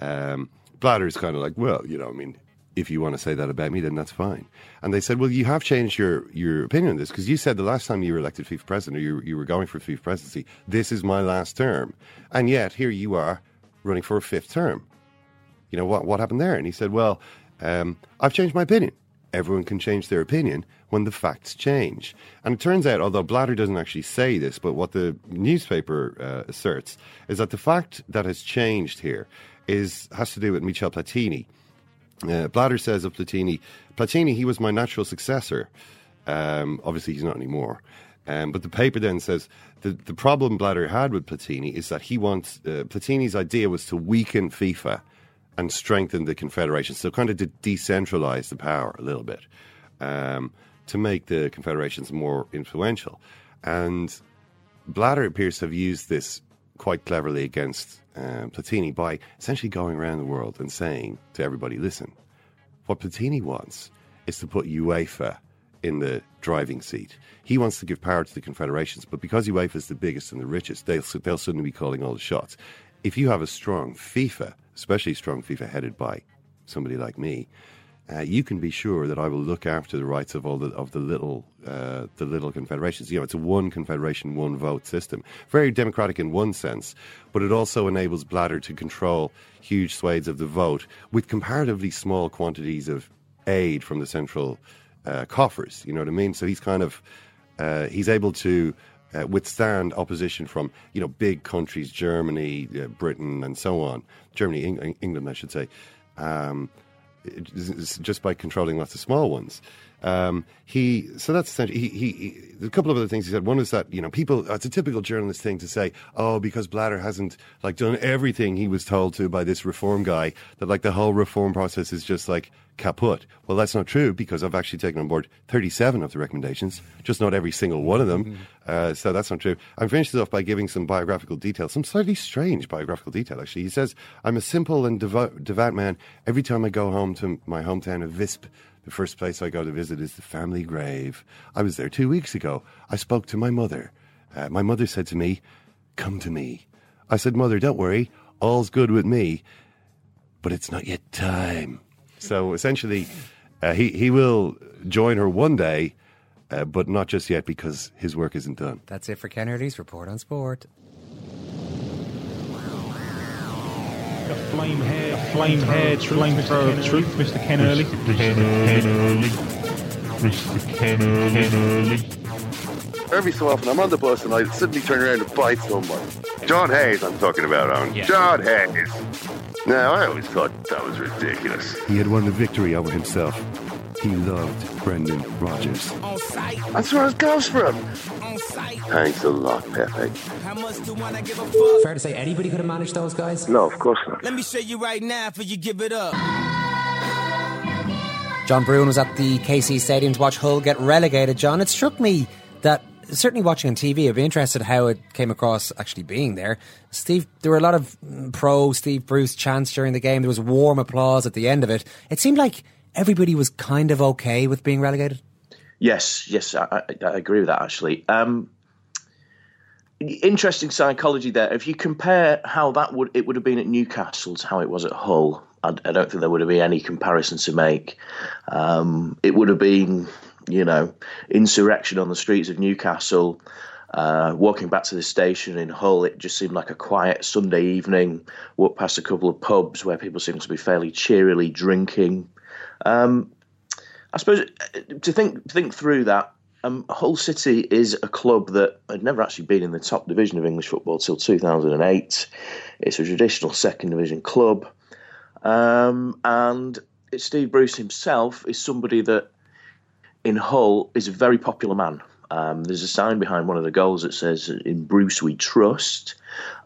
Um, is kind of like, well, you know, I mean, if you want to say that about me, then that's fine. And they said, well, you have changed your, your opinion on this because you said the last time you were elected FIFA president or you, you were going for FIFA presidency, this is my last term. And yet here you are running for a fifth term. You know, what, what happened there? And he said, well, um, I've changed my opinion. Everyone can change their opinion when the facts change. And it turns out, although Blatter doesn't actually say this, but what the newspaper uh, asserts is that the fact that has changed here is has to do with Michel Platini uh, Blatter says of Platini, Platini, he was my natural successor. Um, obviously, he's not anymore. Um, but the paper then says the, the problem Blatter had with Platini is that he wants, uh, Platini's idea was to weaken FIFA and strengthen the confederation. So, kind of to decentralize the power a little bit um, to make the confederations more influential. And Blatter appears to have used this quite cleverly against uh, Platini by essentially going around the world and saying to everybody, listen, what Platini wants is to put UEFA in the driving seat. He wants to give power to the confederations, but because UEFA is the biggest and the richest, they'll, they'll suddenly be calling all the shots. If you have a strong FIFA, especially strong FIFA headed by somebody like me, uh, you can be sure that I will look after the rights of all the of the little uh, the little confederations. You know, it's a one confederation, one vote system, very democratic in one sense, but it also enables Blatter to control huge swathes of the vote with comparatively small quantities of aid from the central uh, coffers. You know what I mean? So he's kind of uh, he's able to. Uh, withstand opposition from you know big countries, Germany, uh, Britain, and so on. Germany, Eng- England, I should say. Um, just by controlling lots of small ones. Um, he so that's essentially he, he, he, a couple of other things he said. One is that you know people it's a typical journalist thing to say, oh, because Blatter hasn't like done everything he was told to by this reform guy, that like the whole reform process is just like kaput. Well, that's not true because I've actually taken on board 37 of the recommendations, just not every single one of them. Mm-hmm. Uh, so that's not true. I'm finished this off by giving some biographical detail, some slightly strange biographical detail, actually. He says, I'm a simple and devout, devout man. Every time I go home to my hometown of Visp, the first place I go to visit is the family grave. I was there two weeks ago. I spoke to my mother. Uh, my mother said to me, Come to me. I said, Mother, don't worry. All's good with me. But it's not yet time. So essentially, uh, he, he will join her one day, uh, but not just yet because his work isn't done. That's it for Ken Report on Sport. A flame hair, a flame hair, flame thrower of truth, Mr. Ken Early. Mr. Ken Early. Mr. Ken Early. Every so often, I'm on the bus and I suddenly turn around and bite someone. John Hayes, I'm talking about, on yeah. John Hayes. Now, I always thought that was ridiculous. He had won the victory over himself. He loved Brendan Rodgers. That's where it goes from. Thanks a lot, Pepe. Fair to say anybody could have managed those guys? No, of course not. Let me show you right now for you give it up. John Brewin was at the KC Stadium to watch Hull get relegated. John, it struck me that certainly watching on TV, I'd be interested how it came across actually being there. Steve, there were a lot of mm, pro Steve Bruce chants during the game. There was warm applause at the end of it. It seemed like everybody was kind of okay with being relegated. Yes, yes, I, I, agree with that actually. Um, interesting psychology there. If you compare how that would it would have been at Newcastle to how it was at Hull, I, I, don't think there would have been any comparison to make. Um, it would have been, you know, insurrection on the streets of Newcastle. Uh, walking back to the station in Hull, it just seemed like a quiet Sunday evening. Walked past a couple of pubs where people seemed to be fairly cheerily drinking. Um, I suppose uh, to think think through that, um, Hull City is a club that had never actually been in the top division of English football till 2008. It's a traditional second division club, um, and Steve Bruce himself is somebody that in Hull is a very popular man. Um, there's a sign behind one of the goals that says "In Bruce we trust."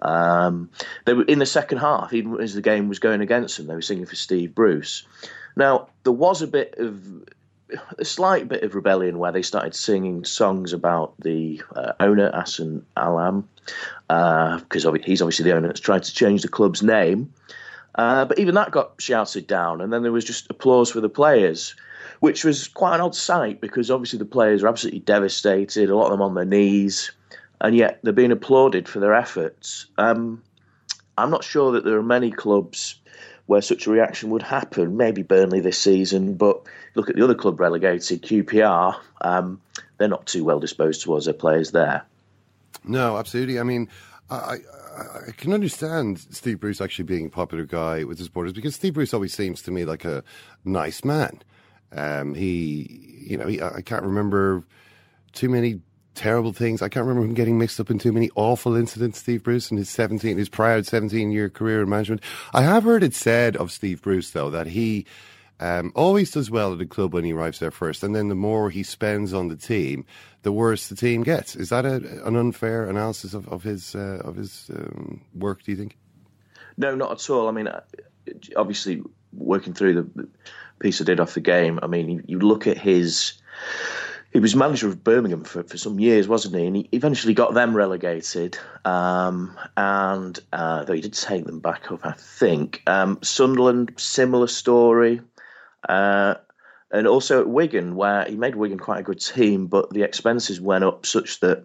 Um, they were in the second half, even as the game was going against them. They were singing for Steve Bruce. Now there was a bit of a slight bit of rebellion where they started singing songs about the uh, owner Assem Allam, because uh, he's obviously the owner that's tried to change the club's name. Uh, but even that got shouted down, and then there was just applause for the players, which was quite an odd sight because obviously the players are absolutely devastated, a lot of them on their knees, and yet they're being applauded for their efforts. Um, I'm not sure that there are many clubs where such a reaction would happen. Maybe Burnley this season, but look at the other club relegated, QPR. Um, they're not too well disposed towards their players there. No, absolutely. I mean, I, I, I can understand Steve Bruce actually being a popular guy with his supporters because Steve Bruce always seems to me like a nice man. Um, he, you know, he, I can't remember too many terrible things. I can't remember him getting mixed up in too many awful incidents, Steve Bruce, in his 17, his proud 17 year career in management. I have heard it said of Steve Bruce, though, that he um, always does well at a club when he arrives there first, and then the more he spends on the team, the worse the team gets. Is that a, an unfair analysis of, of his uh, of his um, work? Do you think? No, not at all. I mean, uh, obviously, working through the piece I did off the game. I mean, you look at his he was manager of Birmingham for, for some years, wasn't he? And he eventually got them relegated. Um, and uh, though he did take them back up, I think. Um, Sunderland, similar story. Uh, and also at Wigan, where he made Wigan quite a good team, but the expenses went up such that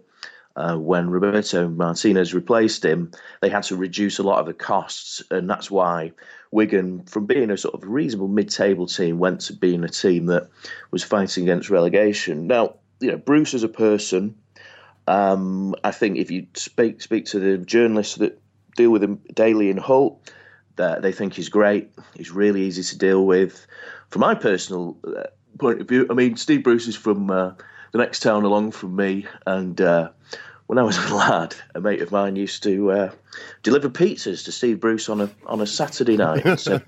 uh, when Roberto Martinez replaced him, they had to reduce a lot of the costs, and that's why Wigan, from being a sort of reasonable mid-table team, went to being a team that was fighting against relegation. Now, you know, Bruce as a person, um, I think if you speak speak to the journalists that deal with him daily in Hull, that they think he's great. He's really easy to deal with. From my personal uh, point of view, I mean, Steve Bruce is from uh, the next town along from me, and uh, when I was a lad, a mate of mine used to uh, deliver pizzas to Steve Bruce on a on a Saturday night. So,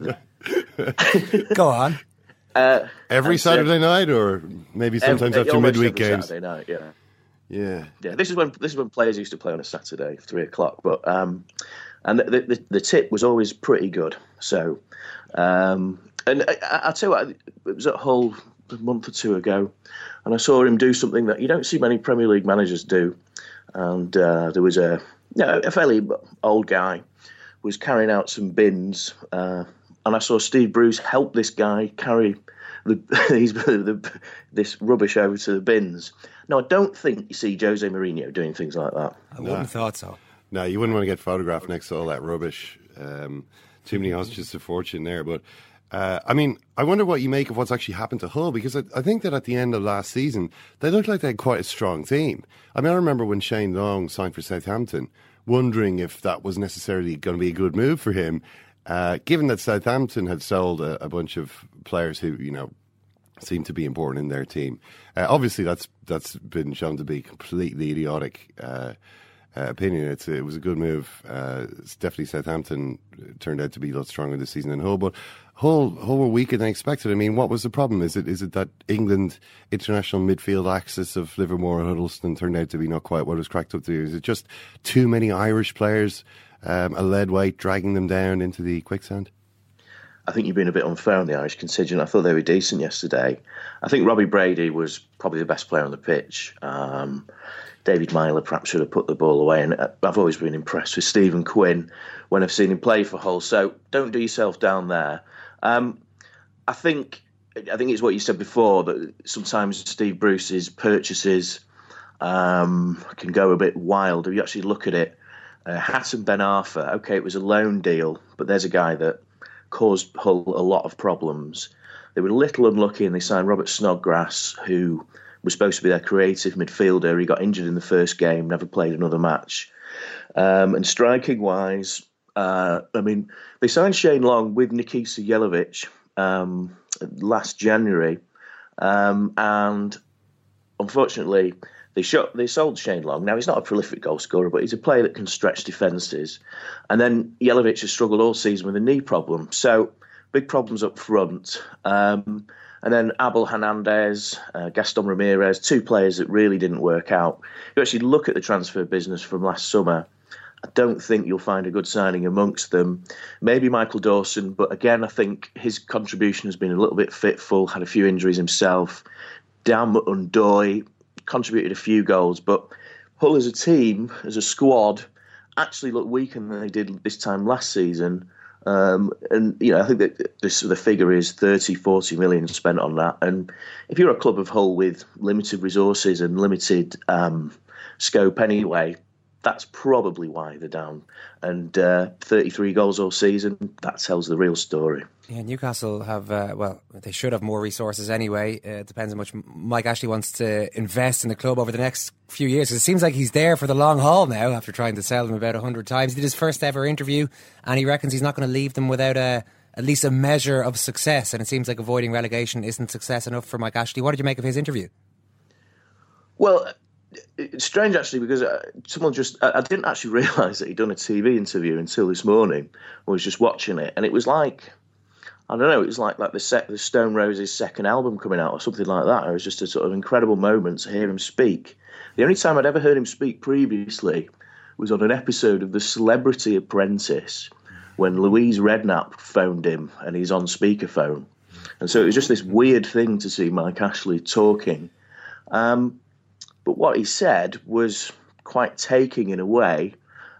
Go on. Uh, every Saturday night, or maybe sometimes every, after midweek games. Saturday night, yeah. Yeah, yeah. This is when this is when players used to play on a Saturday, three o'clock. But um, and the, the, the tip was always pretty good. So, um, and I, I tell you what, it was at Hull a month or two ago, and I saw him do something that you don't see many Premier League managers do and uh, there was a you know, a fairly old guy was carrying out some bins, uh, and I saw Steve Bruce help this guy carry the, these, the, this rubbish over to the bins. Now, I don't think you see Jose Mourinho doing things like that. I wouldn't have thought so. No, you wouldn't want to get photographed next to all that rubbish. Um, too many hostages of fortune there, but uh, I mean, I wonder what you make of what's actually happened to Hull because I, I, think that at the end of last season, they looked like they had quite a strong team. I mean, I remember when Shane Long signed for Southampton, wondering if that was necessarily going to be a good move for him, uh, given that Southampton had sold a, a, bunch of players who, you know, seemed to be important in their team. Uh, obviously, that's that's been shown to be completely idiotic. Uh, opinion. It's it was a good move. Uh, definitely Southampton turned out to be a lot stronger this season than Hull, but Hull Hull were weaker than expected. I mean, what was the problem? Is it is it that England international midfield axis of Livermore and Huddlestone turned out to be not quite what it was cracked up to be? Is it just too many Irish players, um, a lead weight dragging them down into the quicksand? I think you've been a bit unfair on the Irish contingent. I thought they were decent yesterday. I think Robbie Brady was probably the best player on the pitch. Um, David Meyler perhaps should have put the ball away. And uh, I've always been impressed with Stephen Quinn when I've seen him play for Hull. So don't do yourself down there. Um, I think I think it's what you said before that sometimes Steve Bruce's purchases um, can go a bit wild. If you actually look at it, uh, Ben Arfa, okay, it was a loan deal, but there's a guy that caused Hull a lot of problems. They were a little unlucky and they signed Robert Snodgrass, who was supposed to be their creative midfielder. He got injured in the first game, never played another match. Um, and striking wise, uh, I mean, they signed Shane Long with Nikica Jelavic um, last January, um, and unfortunately, they shot, they sold Shane Long. Now he's not a prolific goal scorer, but he's a player that can stretch defences. And then Jelavic has struggled all season with a knee problem, so big problems up front. Um, and then Abel Hernandez, uh, Gaston Ramirez, two players that really didn't work out. If you actually look at the transfer business from last summer. I don't think you'll find a good signing amongst them. Maybe Michael Dawson, but again, I think his contribution has been a little bit fitful, had a few injuries himself. Dame N'Doye contributed a few goals, but Hull as a team, as a squad, actually looked weaker than they did this time last season. Um, and you know, I think that this the figure is 30, 40 million spent on that. And if you're a club of Hull with limited resources and limited um, scope anyway, that's probably why they're down. And uh, 33 goals all season, that tells the real story. Yeah, Newcastle have, uh, well, they should have more resources anyway. Uh, it depends how much Mike Ashley wants to invest in the club over the next few years. It seems like he's there for the long haul now after trying to sell them about 100 times. He did his first ever interview and he reckons he's not going to leave them without a, at least a measure of success. And it seems like avoiding relegation isn't success enough for Mike Ashley. What did you make of his interview? Well, it's strange actually because uh, someone just I, didn't actually realise that he'd done a TV interview until this morning. I was just watching it, and it was like I don't know, it was like like the set the Stone Roses second album coming out or something like that. It was just a sort of incredible moment to hear him speak. The only time I'd ever heard him speak previously was on an episode of The Celebrity Apprentice when Louise Redknapp phoned him and he's on speakerphone. And so it was just this weird thing to see Mike Ashley talking. Um, but what he said was quite taking in a way.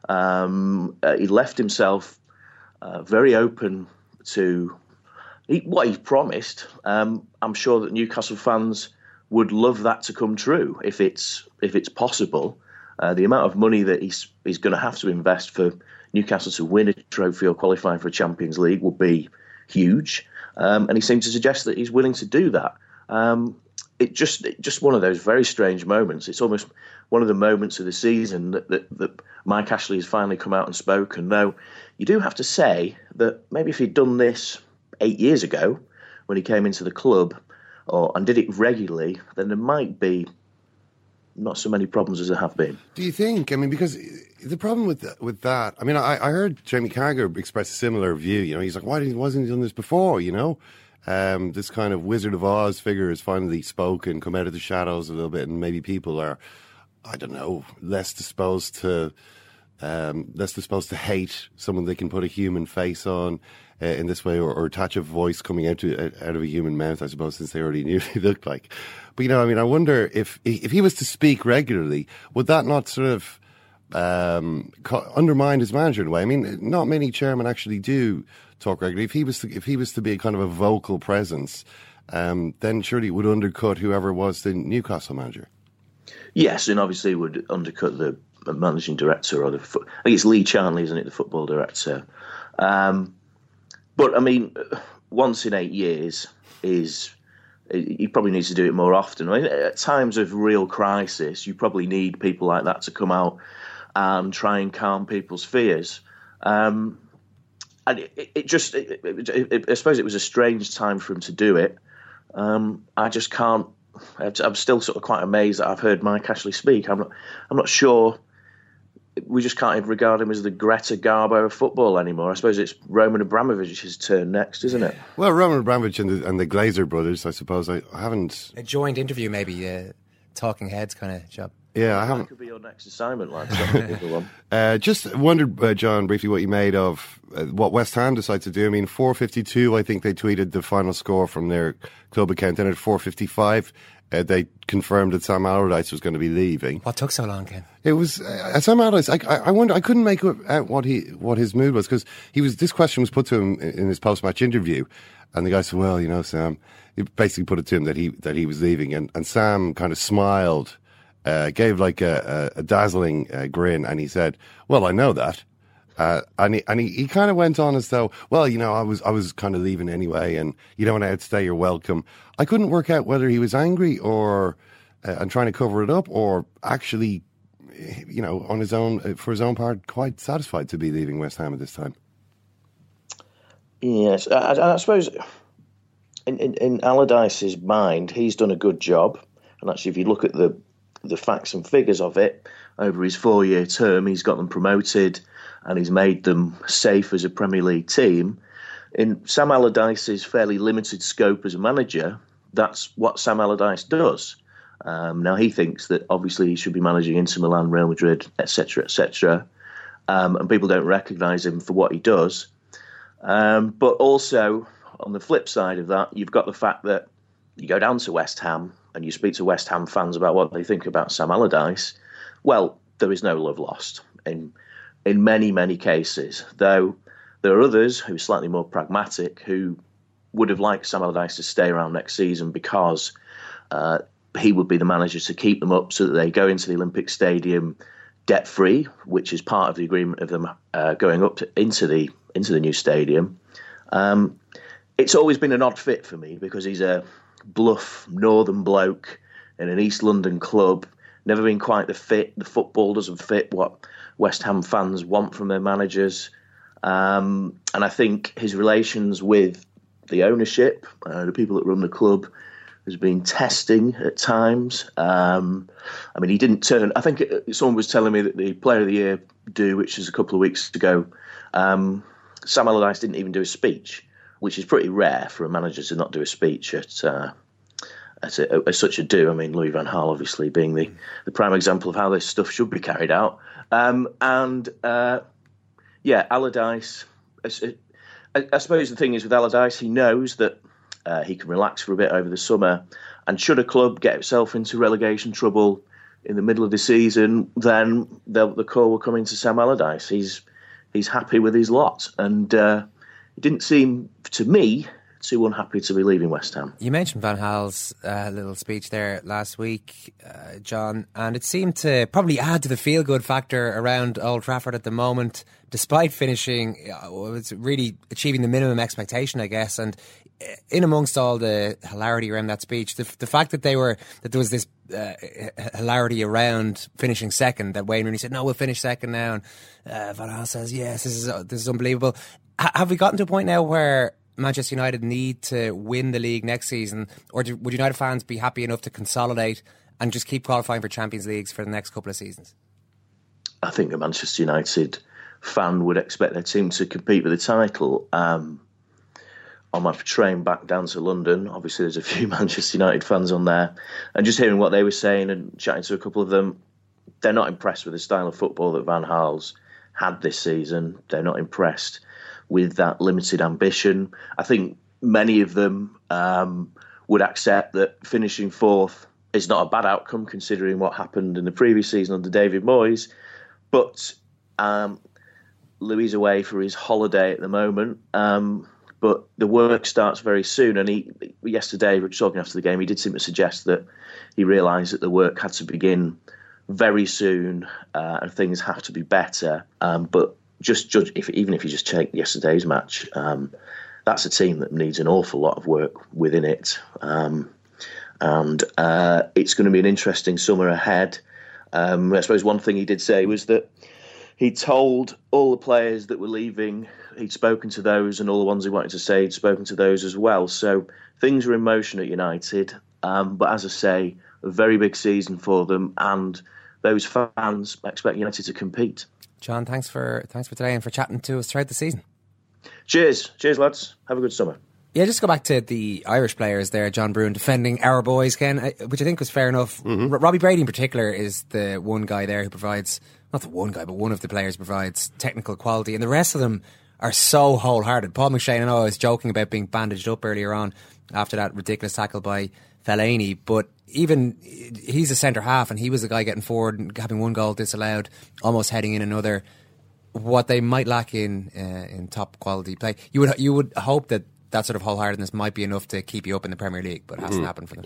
Um, uh, he left himself uh, very open to he, what he promised. Um, I'm sure that Newcastle fans would love that to come true if it's if it's possible. Uh, the amount of money that he's he's going to have to invest for Newcastle to win a trophy or qualify for a Champions League will be huge, um, and he seemed to suggest that he's willing to do that. Um, it just it just one of those very strange moments. It's almost one of the moments of the season that, that, that Mike Ashley has finally come out and spoken. Though you do have to say that maybe if he'd done this eight years ago when he came into the club, or and did it regularly, then there might be not so many problems as there have been. Do you think? I mean, because the problem with with that, I mean, I, I heard Jamie Carragher express a similar view. You know, he's like, why wasn't he done this before? You know, um, this kind of Wizard of Oz figure has finally spoken, come out of the shadows a little bit, and maybe people are, I don't know, less disposed to. Um, less disposed to hate someone they can put a human face on uh, in this way, or, or attach a voice coming out to out of a human mouth. I suppose since they already knew he looked like. But you know, I mean, I wonder if if he was to speak regularly, would that not sort of um, undermine his manager in a way? I mean, not many chairmen actually do talk regularly. If he was to, if he was to be a kind of a vocal presence, um, then surely it would undercut whoever was the Newcastle manager. Yes, and obviously would undercut the managing director or the. I think it's Lee Charnley, isn't it, the football director? Um, but I mean, once in eight years is he probably needs to do it more often. I mean, at times of real crisis, you probably need people like that to come out and try and calm people's fears. Um, and it, it just, it, it, I suppose it was a strange time for him to do it. Um, I just can't. I'm still sort of quite amazed that I've heard Mike Ashley speak. I'm not. I'm not sure. We just can't even regard him as the Greta Garbo of football anymore. I suppose it's Roman Abramovich's turn next, isn't it? Well, Roman Abramovich and the, and the Glazer brothers, I suppose. I, I haven't a joint interview, maybe uh, talking heads kind of job. Yeah, I haven't. That could be your next assignment, lads. uh, just wondered, uh, John, briefly what you made of uh, what West Ham decided to do. I mean, 452, I think they tweeted the final score from their club account. Then at 455, uh, they confirmed that Sam Allardyce was going to be leaving. What took so long, Ken? It was uh, Sam Allardyce. I, I, wonder. I couldn't make out what he what his mood was because he was. This question was put to him in his post match interview, and the guy said, "Well, you know, Sam." He basically put it to him that he that he was leaving, and, and Sam kind of smiled uh, gave like a, a, a dazzling uh, grin, and he said, "Well, I know that." Uh, and he, and he, he kind of went on as though, well, you know, I was I was kind of leaving anyway, and you don't want to outstay your welcome. I couldn't work out whether he was angry or uh, and trying to cover it up, or actually, you know, on his own uh, for his own part, quite satisfied to be leaving West Ham at this time. Yes, I, I suppose in, in, in Allardyce's mind, he's done a good job. And actually, if you look at the the facts and figures of it, over his four year term, he's got them promoted and he's made them safe as a Premier League team. In Sam Allardyce's fairly limited scope as a manager, that's what Sam Allardyce does. Um, now he thinks that obviously he should be managing Inter Milan, Real Madrid, etc., etc., um, and people don't recognise him for what he does. Um, but also on the flip side of that, you've got the fact that you go down to West Ham and you speak to West Ham fans about what they think about Sam Allardyce. Well, there is no love lost in in many many cases, though there are others who are slightly more pragmatic who would have liked Sam Allardyce to stay around next season because uh, he would be the manager to keep them up so that they go into the Olympic Stadium debt free, which is part of the agreement of them uh, going up to, into the into the new stadium. Um, it's always been an odd fit for me because he's a bluff northern bloke in an East London club. Never been quite the fit. The football doesn't fit what West Ham fans want from their managers. Um, and I think his relations with the ownership, uh, the people that run the club, has been testing at times. Um, I mean, he didn't turn. I think it, someone was telling me that the Player of the Year do, which is a couple of weeks ago. Um, Sam Allardyce didn't even do a speech, which is pretty rare for a manager to not do a speech at. Uh, as, a, as such a do. I mean, Louis Van Gaal obviously being the, the prime example of how this stuff should be carried out. Um, and uh, yeah, Allardyce. I, I, suppose the thing is with Allardyce, he knows that uh, he can relax for a bit over the summer. And should a club get itself into relegation trouble in the middle of the season, then the call will come into Sam Allardyce. He's he's happy with his lot, and uh, it didn't seem to me too unhappy to be leaving West Ham. You mentioned Van Gaal's uh, little speech there last week, uh, John, and it seemed to probably add to the feel good factor around Old Trafford at the moment, despite finishing, uh, really achieving the minimum expectation, I guess. And uh, in amongst all the hilarity around that speech, the, the fact that they were that there was this uh, hilarity around finishing second, that Wayne Rooney said, "No, we'll finish second now," and uh, Van Gaal says, "Yes, this is uh, this is unbelievable." Have we gotten to a point now where Manchester United need to win the league next season, or do, would United fans be happy enough to consolidate and just keep qualifying for Champions Leagues for the next couple of seasons? I think a Manchester United fan would expect their team to compete for the title. Um, on my train back down to London, obviously there's a few Manchester United fans on there, and just hearing what they were saying and chatting to a couple of them, they're not impressed with the style of football that Van Gaal's had this season. They're not impressed with that limited ambition. I think many of them um, would accept that finishing fourth is not a bad outcome considering what happened in the previous season under David Moyes. But um, Louis away for his holiday at the moment. Um, but the work starts very soon. And he yesterday, we were talking after the game, he did seem to suggest that he realised that the work had to begin very soon uh, and things have to be better. Um, but just judge if even if you just take yesterday's match, um, that's a team that needs an awful lot of work within it, um, and uh, it's going to be an interesting summer ahead. Um, I suppose one thing he did say was that he told all the players that were leaving, he'd spoken to those, and all the ones he wanted to say, he'd spoken to those as well. So things are in motion at United. Um, but as I say, a very big season for them, and those fans expect United to compete. John, thanks for thanks for today and for chatting to us throughout the season. Cheers, cheers, lads. Have a good summer. Yeah, just go back to the Irish players there, John Brewin defending our boys, Ken, which I think was fair enough. Mm-hmm. Robbie Brady in particular is the one guy there who provides, not the one guy, but one of the players provides technical quality, and the rest of them are so wholehearted. Paul McShane, I know I was joking about being bandaged up earlier on after that ridiculous tackle by Fellaini, but even he's a centre half and he was the guy getting forward and having one goal disallowed, almost heading in another. What they might lack in uh, in top quality play, you would you would hope that that sort of wholeheartedness might be enough to keep you up in the Premier League, but it hasn't mm. happened for them.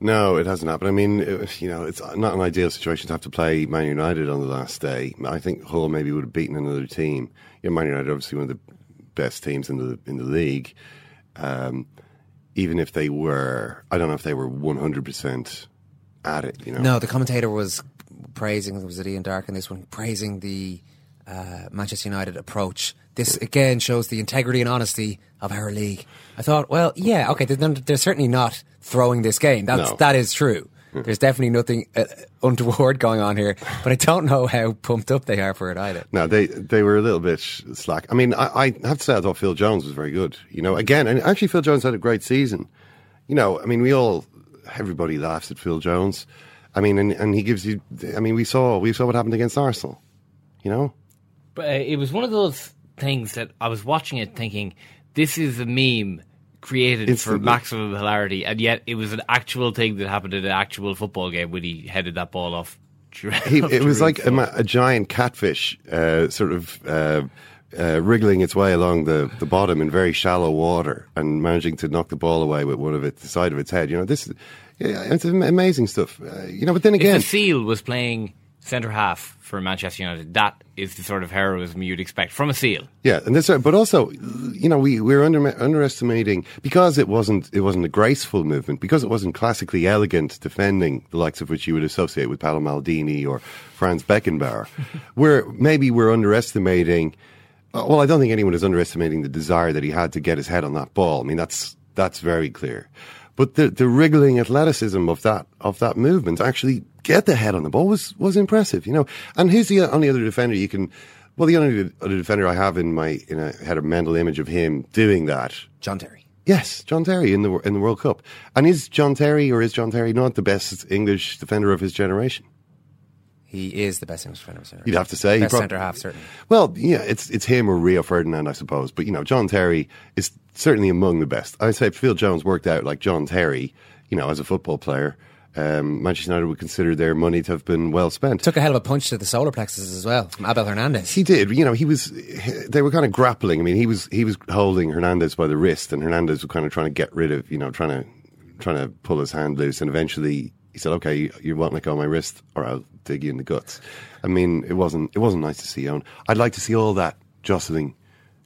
No, it hasn't happened. I mean, it, you know, it's not an ideal situation to have to play Man United on the last day. I think Hull maybe would have beaten another team. You know, Man United obviously one of the best teams in the in the league. Um, even if they were, I don't know if they were one hundred percent at it. You know, No, the commentator was praising, was it Ian Darke in this one, praising the uh, Manchester United approach. This again shows the integrity and honesty of our league. I thought, well, yeah, okay, they're, they're certainly not throwing this game. That's, No. That is true. There's definitely nothing uh, untoward going on here, but I don't know how pumped up they are for it either. No, they they were a little bit slack. I mean, I, I have to say I thought Phil Jones was very good. You know, again, and actually Phil Jones had a great season. You know, I mean, we all everybody laughs at Phil Jones. I mean, and, and he gives you. I mean, we saw we saw what happened against Arsenal. You know, But uh, it was one of those things that I was watching it thinking, this is a meme created Instantly. for maximum hilarity, and yet it was an actual thing that happened in an actual football game when he headed that ball off. he, it was like a, a giant catfish, uh, sort of. Uh, uh, wriggling its way along the, the bottom in very shallow water and managing to knock the ball away with one of it, the side of its head. You know, this yeah, it's amazing stuff. Uh, you know, but then again, if the Seal was playing centre half for Manchester United, that is the sort of heroism you'd expect from a Seal. Yeah, and this, but also, you know, we we're under, underestimating because it wasn't it wasn't a graceful movement because it wasn't classically elegant defending the likes of which you would associate with Paolo Maldini or Franz Beckenbauer. we're maybe we're underestimating. uh, Well, I don't think anyone is underestimating the desire that he had to get his head on that ball. I mean, that's that's very clear. But the the wriggling athleticism of that of that movement actually get the head on the ball was was impressive, you know. And who's the only other defender you can? Well, the only other defender I have in my in a had a mental image of him doing that. John Terry. Yes, John Terry in the in the World Cup. And is John Terry or is John Terry not the best English defender of his generation? He is the best English defender. of his generation. You'd have to say. Best prob- centre half, certainly. Well, yeah, it's it's him or Rio Ferdinand, I suppose. But you know, John Terry is certainly among the best. I'd say Phil Jones worked out like John Terry, you know, as a football player, um, Manchester United would consider their money to have been well spent. Took a hell of a punch to the solar plexus as well from Abel Hernandez. He did. You know, he was. They were kind of grappling. I mean, he was he was holding Hernandez by the wrist, and Hernandez was kind of trying to get rid of. You know, trying to trying to pull his hand loose, and eventually he said, "Okay, you, won't let go of my wrist, or I'll dig you in the guts." I mean, it wasn't it wasn't nice to see. Owen. I'd like to see all that jostling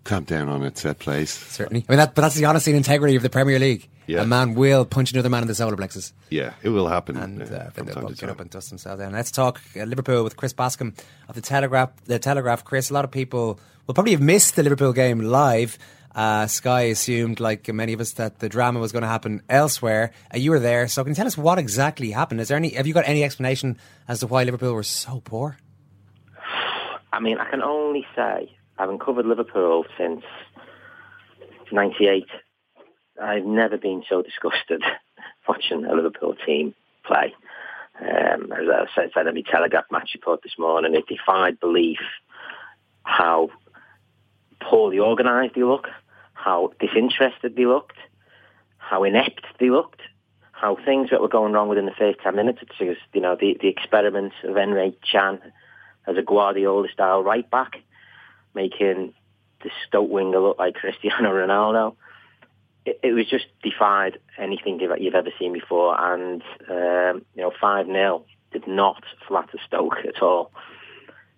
clamp down on its set place. Certainly. I mean, that, but that's the honesty and integrity of the Premier League. Yeah. A man will punch another man in the solar plexus. Yeah, it will happen. And uh, uh, they'll both get up and dust themselves down. Let's talk uh, Liverpool with Chris Bascombe of the Telegraph. The Telegraph, Chris. A lot of people will probably have missed the Liverpool game live. Uh, Sky assumed, like many of us, that the drama was going to happen elsewhere. Uh, you were there, so can you tell us what exactly happened? Is there any? Have you got any explanation as to why Liverpool were so poor? I mean, I can only say, having covered Liverpool since '98, I've never been so disgusted watching a Liverpool team play. Um, as I said, said in my Telegraph match report this morning, it defied belief how poorly organised they look, how disinterested they looked, how inept they looked, how things that were going wrong within the first 10 minutes, such as, you know, the, the experiment of Emre Can as a Guardiola-style right back, making the Stoke winger look like Cristiano Ronaldo. It, it was just defied anything you've, you've ever seen before, and um, you know, five 0 did not flatter Stoke at all.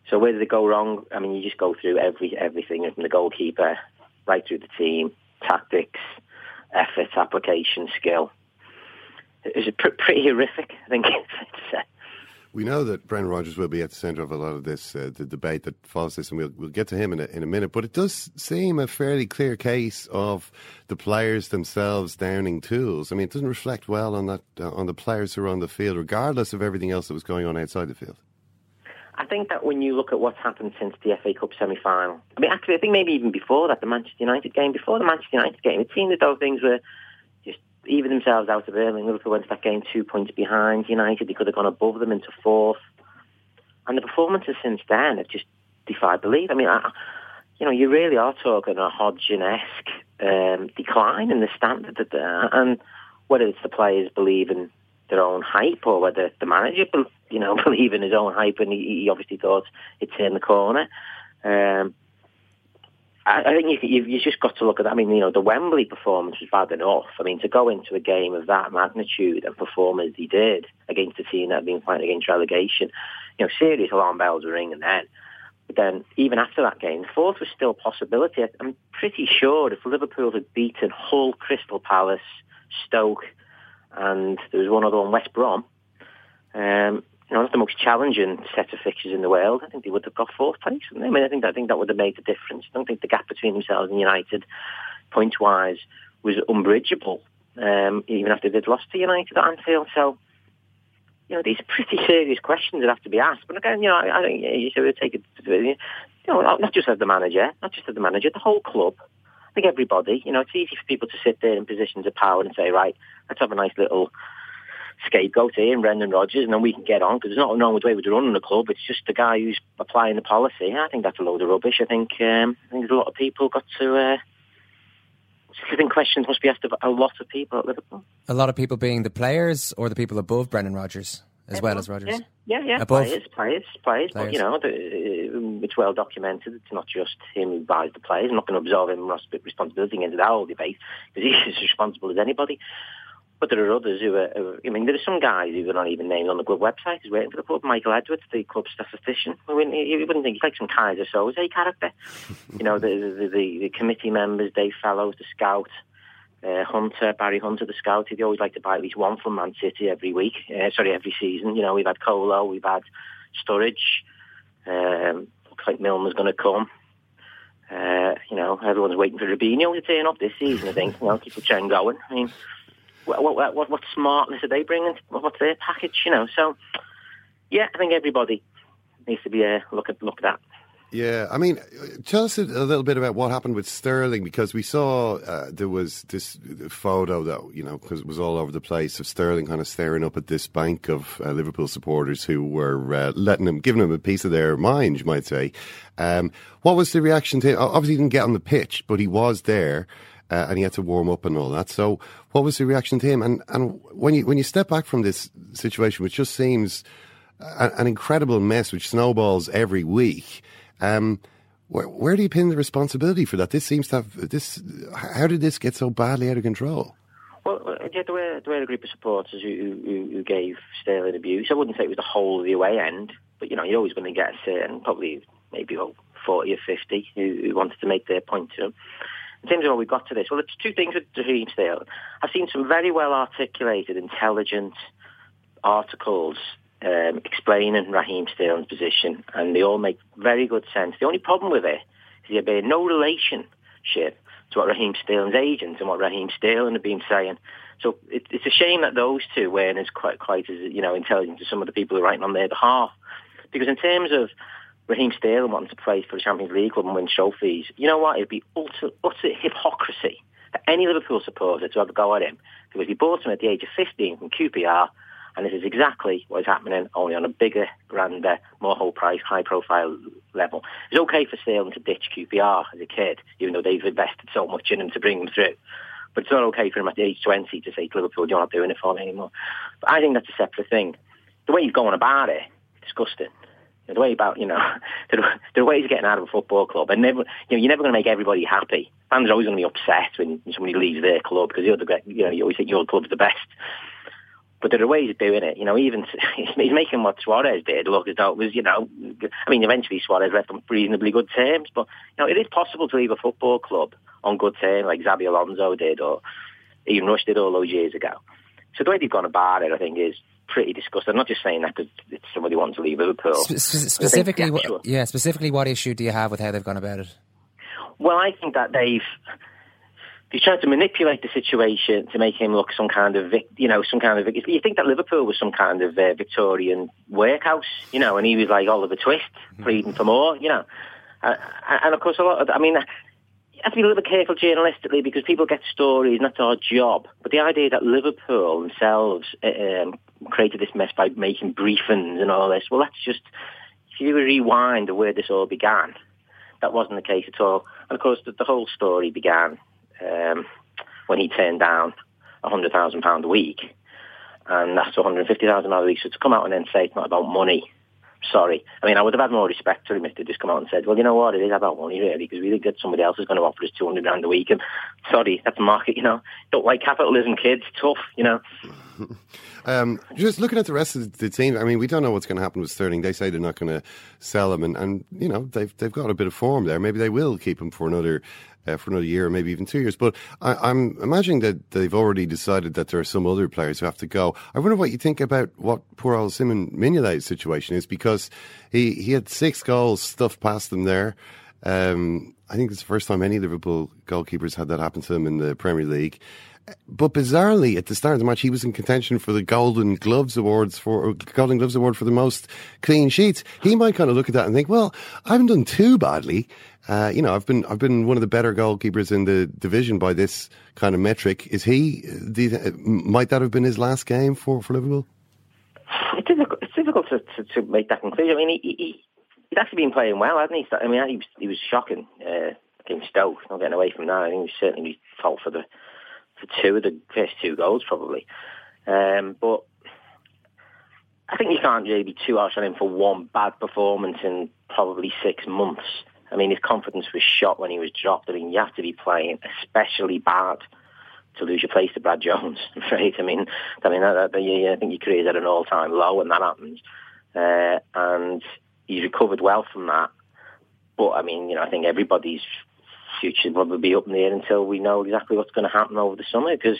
So where did it go wrong? I mean, you just go through every everything from the goalkeeper right through the team, tactics, effort, application, skill. It was pr- pretty horrific, I think. it's. We know that Brendan Rodgers will be at the centre of a lot of this, uh, the debate that follows this, and we'll, we'll get to him in a, in a minute. But it does seem a fairly clear case of the players themselves downing tools. I mean, it doesn't reflect well on that uh, on the players who are on the field, regardless of everything else that was going on outside the field. I think that when you look at what's happened since the FA Cup semi-final, I mean, actually, I think maybe even before that, the Manchester United game, before the Manchester United game, it seemed that those things were even themselves out of early. Liverpool went to that game two points behind United. They could have gone above them into fourth. And the performances since then have just defied belief. I mean, I, you know, you really are talking a Hodgson-esque um, decline in the standard. That, and whether it's the players believing their own hype or whether the manager, you know, believe in his own hype and he, he obviously thought it turned the corner. Um, I, think you, you've, you've just got to look at that. I mean, you know, the Wembley performance was bad enough. I mean, to go into a game of that magnitude and perform as he did against a team that had been fighting against relegation, you know, serious alarm bells were ringing then. But then, even after that game, fourth was still a possibility. I'm pretty sure if Liverpool had beaten Hull, Crystal Palace, Stoke, and there was one other one, West Brom, um, you know, not the most challenging set of fixtures in the world. I think they would have got fourth place. I mean, I think I think that would have made a difference. I don't think the gap between themselves and United, point wise, was unbridgeable. Um, even after they'd lost to United at Anfield, so you know, these are pretty serious questions that have to be asked. But again, you know, I, I think you should take it, you know, not just as the manager, not just as the manager, the whole club. I think everybody, you know, it's easy for people to sit there in positions of power and say, right, let's have a nice little scapegoat here in Brendan Rodgers, and then we can get on because there's nothing wrong with the way we're running the club. It's just the guy who's applying the policy. I think that's a load of rubbish. I think um, I think there's a lot of people got to. Uh, I think questions must be asked of a lot of people at Liverpool. A lot of people being the players or the people above Brendan Rodgers as well as Rodgers. Yeah, yeah, yeah. Above. Players, players, players, But you know, the, it's well documented. It's not just him who buys the players. I'm not going to absolve him responsibility into that whole debate because he's as responsible as anybody. But there are others who are, who- I mean, there are some guys who are not even named on the club website who's waiting for the club. Michael Edwards, the club statistician. I wouldn't, you wouldn't think he's like some Keyser Soze character. you know, the, the, the, the committee members, Dave Fallows, the scout, uh, Hunter, Barry Hunter, the scout. They always like to buy at least one from Man City every week. Uh, sorry, every season. You know, we've had Kolo, we've had Sturridge. Um, looks like Milner's going to come. Uh, you know, everyone's waiting for Robinho to turn up this season. I think. You know, keep the trend going. I mean, what, what, what, smartness are they bringing? What's their package? You know, so yeah, I think everybody needs to be uh, look at look at that. Yeah, I mean, tell us a, a little bit about what happened with Sterling because we saw uh, there was this photo that you know because it was all over the place of Sterling kind of staring up at this bank of uh, Liverpool supporters who were uh, letting him, giving him a piece of their mind, you might say. Um, what was the reaction to him? Obviously, he didn't get on the pitch, but he was there. Uh, and he had to warm up and all that. So, what was the reaction to him? And and when you when you step back from this situation, which just seems a, an incredible mess, which snowballs every week, um, where, where do you pin the responsibility for that? This seems to have this. How did this get so badly out of control? Well, uh, yeah, there were, there were a group of supporters who, who, who gave Sterling abuse. I wouldn't say it was the whole of the away end, but you know, you're always going to get a certain, probably maybe about 40 or 50 who, who wanted to make their point to him. In terms of how we got to this, well, it's two things with Raheem Sterling. I've seen some very well articulated, intelligent articles um, explaining Raheem Sterling's position, and they all make very good sense. The only problem with it is there being no relationship to what Raheem Sterling's agent and what Raheem Sterling have been saying. So it, it's a shame that those two weren't as quite, quite as you know intelligent as some of the people who are writing on their behalf. Because in terms of Raheem Sterling wanting to play for the Champions League club and win trophies, you know what? It'd be utter, utter hypocrisy for any Liverpool supporter to have a go at him because he bought him at the age of 15 from QPR, and this is exactly what is happening, only on a bigger, grander, more whole price, high profile level. It's okay for Sterling to ditch QPR as a kid, even though they've invested so much in him to bring him through. But it's not okay for him at the age 20 to say to Liverpool, you're not doing it for me anymore. But I think that's a separate thing. The way he's going about it, disgusting. The way about, you know, the, the way he's getting out of a football club, and never, you know, you're never going to make everybody happy. Fans are always going to be upset when somebody leaves their club because you're the, you know, you always think your club's the best. But there are ways of doing it. You know, even he's making what Suarez did look as though it was, you know, I mean, eventually Suarez left on reasonably good terms, but you know, it is possible to leave a football club on good terms, like Xabi Alonso did, or Ian Rush did all those years ago. So the way they've gone about it, I think, is pretty disgusting. I'm not just saying that because somebody wants to leave Liverpool. Spe- spe- specifically, actual- yeah, specifically, what issue do you have with how they've gone about it? Well, I think that they've they tried to manipulate the situation to make him look some kind of, you know, some kind of. You think that Liverpool was some kind of uh, Victorian workhouse, you know, and he was like Oliver Twist pleading for more, you know, uh, and of course a lot of. I mean. You have to be a little bit careful journalistically because people get stories, and that's our job. But the idea that Liverpool themselves uh, um, created this mess by making briefings and all this, well, that's just, if you rewind to where this all began, that wasn't the case at all. And of course, the, the whole story began um, when he turned down £100,000 a week. And that's £150,000 a week. So to come out and then say it's not about money, sorry. I mean, I would have had more respect for him if they just come out and said, well, you know what, it is about money, really, because we think that somebody else is going to offer us 200 grand a week. And sorry, that's the market, you know. Don't like capitalism, kids. Tough, you know. Um, just looking at the rest of the team, I mean, we don't know what's going to happen with Sterling. They say they're not going to sell him, and, and you know they've they've got a bit of form there. Maybe they will keep him for another uh, for another year, or maybe even two years. But I, am I'm imagining that they've already decided that there are some other players who have to go. I wonder what you think about what poor old Simon Mignolet's situation is, because he he had six goals stuffed past him there. Um, I think it's the first time any Liverpool goalkeepers had that happen to them in the Premier League. But bizarrely, at the start of the match, he was in contention for the Golden Gloves Awards for Golden Gloves Award for the most clean sheets. He might kind of look at that and think, "Well, I haven't done too badly. Uh, you know, I've been I've been one of the better goalkeepers in the division by this kind of metric." Is he? might that have been his last game for for Liverpool? It's difficult, it's difficult to, to, to make that conclusion. I mean, he, he, he's actually been playing well, hasn't he? I mean, he was, he was shocking uh, against Stoke. Not getting away from that. I think he was certainly fault for the for two of the first two goals, probably. Um, but I think you can't really be too harsh on him for one bad performance in probably six months. I mean, his confidence was shot when he was dropped. I mean, you have to be playing especially bad to lose your place to Brad Jones, right? I mean, I mean, that, that, yeah, I think your career's at an all-time low when that happens, uh, and he's recovered well from that. But I mean, you know, I think everybody's future will be up in the air until we know exactly what's going to happen over the summer because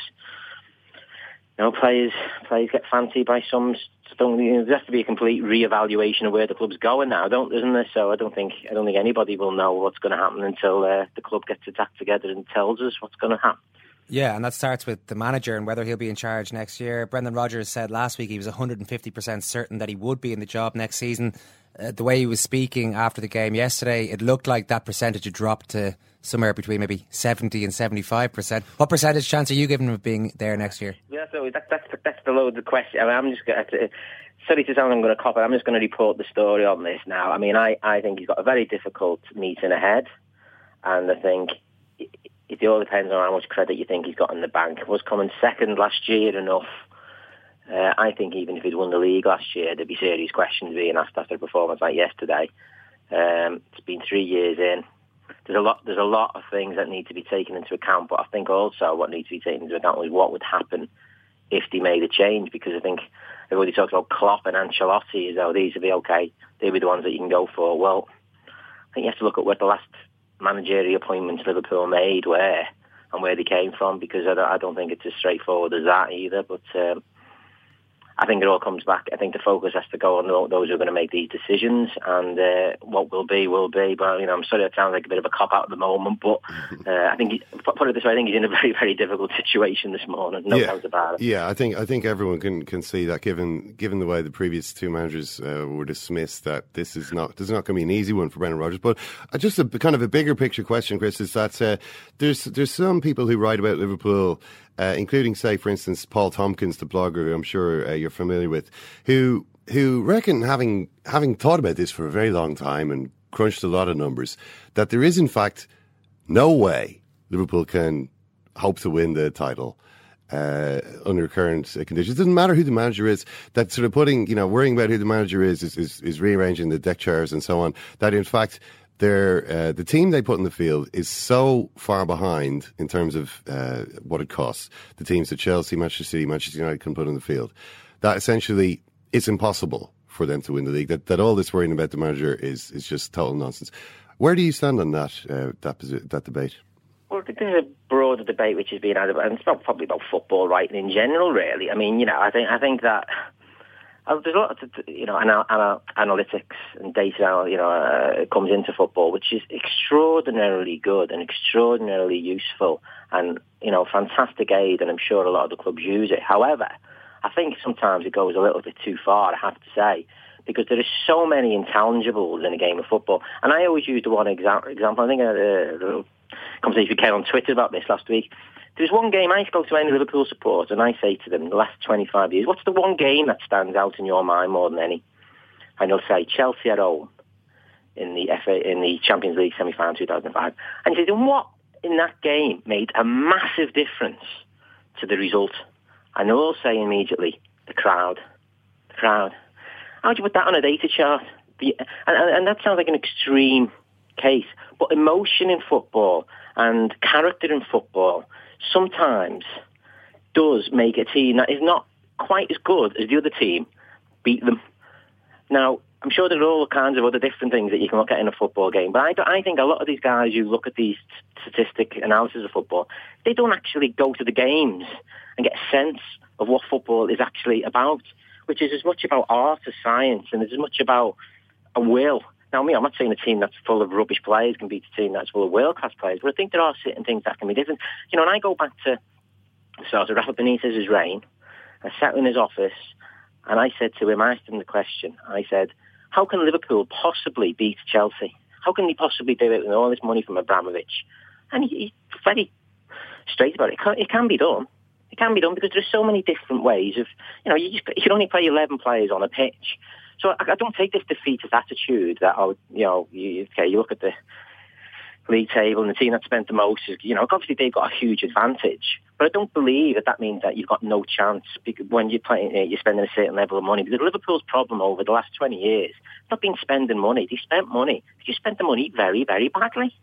you know players players get fancied by some. Don't, you know, there has to be a complete re-evaluation of where the club's going now, don't isn't there? So I don't think I don't think anybody will know what's going to happen until uh, the club gets its act together and tells us what's going to happen. Yeah, and that starts with the manager and whether he'll be in charge next year. Brendan Rodgers said last week he was 150% certain that he would be in the job next season. Uh, the way he was speaking after the game yesterday, it looked like that percentage had dropped to somewhere between maybe 70 and 75%. What percentage chance are you giving of being there next year? Yeah, so that, that's, that's the load of the question. I mean, I'm just going to, sorry to sound I'm going to cop it, I'm just going to report the story on this now. I mean, I, I think he's got a very difficult meeting ahead, and I think it, it all depends on how much credit you think he's got in the bank. Was coming second last year enough? Uh, I think even if he'd won the league last year, there'd be serious questions being asked after a performance like yesterday. Um, it's been three years in there's a lot there's a lot of things that need to be taken into account. But I think also what needs to be taken into account is what would happen if they made a change. Because I think everybody talks about Klopp and Ancelotti as though these would be okay. They'd be the ones that you can go for. Well, I think you have to look at what the last managerial appointments Liverpool made were and where they came from. Because I don't, I don't think it's as straightforward as that either. But um, I think it all comes back. I think the focus has to go on those who are going to make these decisions, and uh, what will be will be. But you know, I'm sorry, it sounds like a bit of a cop out at the moment, but uh, I think he, put it this way, I think he's in a very, very difficult situation this morning. No yeah. doubt about it. Yeah, I think I think everyone can can see that given given the way the previous two managers uh, were dismissed, that this is not this is not going to be an easy one for Brendan Rodgers. But uh, just a kind of a bigger picture question, Chris, is that uh, there's there's some people who write about Liverpool uh, including, say, for instance, Paul Tomkins, the blogger who I'm sure uh, you're familiar with, who who reckon, having having thought about this for a very long time and crunched a lot of numbers, that there is in fact no way Liverpool can hope to win the title. Uh, under current conditions. It doesn't matter who the manager is. That sort of putting, you know, worrying about who the manager is is, is, is rearranging the deck chairs and so on. That in fact uh, the team they put in the field is so far behind in terms of uh, what it costs. The teams that Chelsea, Manchester City, Manchester United can put in the field, that essentially it's impossible for them to win the league. That that all this worrying about the manager is is just total nonsense. Where do you stand on that uh, that that debate? Well, there's a broader debate which has been had, and it's probably about football, right? In general, really. I mean, you know, I think I think that uh, there's a lot of you know anal- anal- analytics and data you know uh, comes into football, which is extraordinarily good and extraordinarily useful, and you know fantastic aid, and I'm sure a lot of the clubs use it. However, I think sometimes it goes a little bit too far. I have to say. Because there are so many intangibles in a game of football, and I always use the one exa- example. I think a, a conversation we came on Twitter about this last week there's one game I spoke to any Liverpool supporters and I say to them, the last 25 years, what's the one game that stands out in your mind more than any? And they'll say Chelsea at home in the FA, in the Champions League semi-final 2005. And you say, then what in that game made a massive difference to the result? And they'll all say immediately, the crowd, the crowd. How do you put that on a data chart? And, and that sounds like an extreme case, but emotion in football and character in football sometimes does make a team that is not quite as good as the other team beat them. Now, I'm sure there are all kinds of other different things that you can look at in a football game, but I, I think a lot of these guys who look at these statistic analysis of football, they don't actually go to the games and get a sense of what football is actually about, which is as much about art as science and as much about a will. Now, me, I'm not saying a team that's full of rubbish players can beat a team that's full of world-class players, but I think there are certain things that can be different. You know, and I go back to start of Rafa Benitez's reign, I sat in his office, and I said to him, I asked him the question, I said, how can Liverpool possibly beat Chelsea? How can they possibly do it with all this money from Abramovich? And he, he's very straight about it. It can, it can be done. It can be done because there's so many different ways of, you know, you, just, you can only play 11 players on a pitch. So I, I don't take this defeatist attitude that, oh, you know, you, okay, you look at the league table and the team that spent the most, is, you know, obviously they've got a huge advantage. But I don't believe that that means that you've got no chance when you're playing, eh, you're spending a certain level of money. Because Liverpool's problem over the last 20 years, not been spending money. They spent money. They just spent the money very, very badly.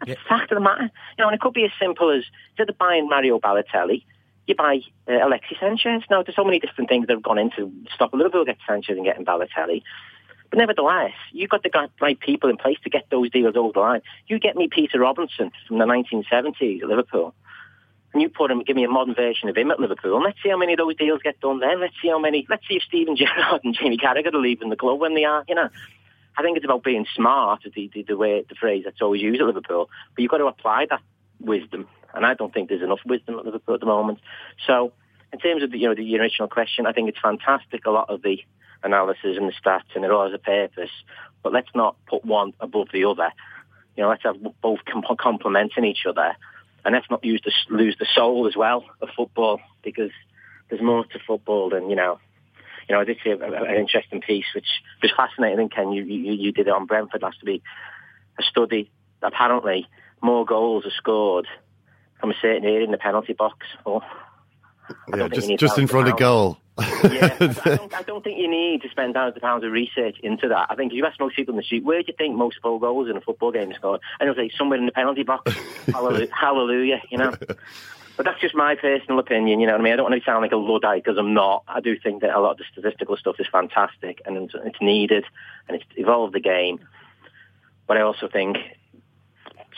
That's yeah. the fact of the matter. You know, and it could be as simple as instead of buying Mario Balotelli, you buy uh, Alexis Sanchez. Now, there's so many different things that have gone into stopping Liverpool get Sanchez and getting Balotelli. But nevertheless, you've got the right people in place to get those deals over the line. You get me Peter Robinson from the 1970s at Liverpool, and you put him, give me a modern version of him at Liverpool, and let's see how many of those deals get done then. Let's see how many, let's see if Steven Gerrard and Jamie Carragher are leaving the club when they are, you know. I think it's about being smart, the, the, the way, the phrase that's always used at Liverpool, but you've got to apply that wisdom and I don't think there's enough wisdom at Liverpool at the moment. So, in terms of the, you know the original question, I think it's fantastic. A lot of the analysis and the stats, and it all has a purpose. But let's not put one above the other. You know, let's have both complementing each other, and let's not use the, lose the soul as well of football because there's more to football than you know. You know, I did see an interesting piece which was fascinating. Ken, you, you you did it on Brentford last week. A study apparently more goals are scored from a certain area in the penalty box. Oh, yeah, just just in front of goal. yeah, I, I, don't, I, don't, think you need to spend thousands of pounds of research into that. I think if you ask most people in the street, where do you think most full goals in a football game are scored? And they'll say somewhere in the penalty box. hallelujah, hallelujah, you know. But that's just my personal opinion, you know what I mean? I don't want to sound like a Luddite because I'm not. I do think that a lot of the statistical stuff is fantastic and it's needed and it's evolved the game. But I also think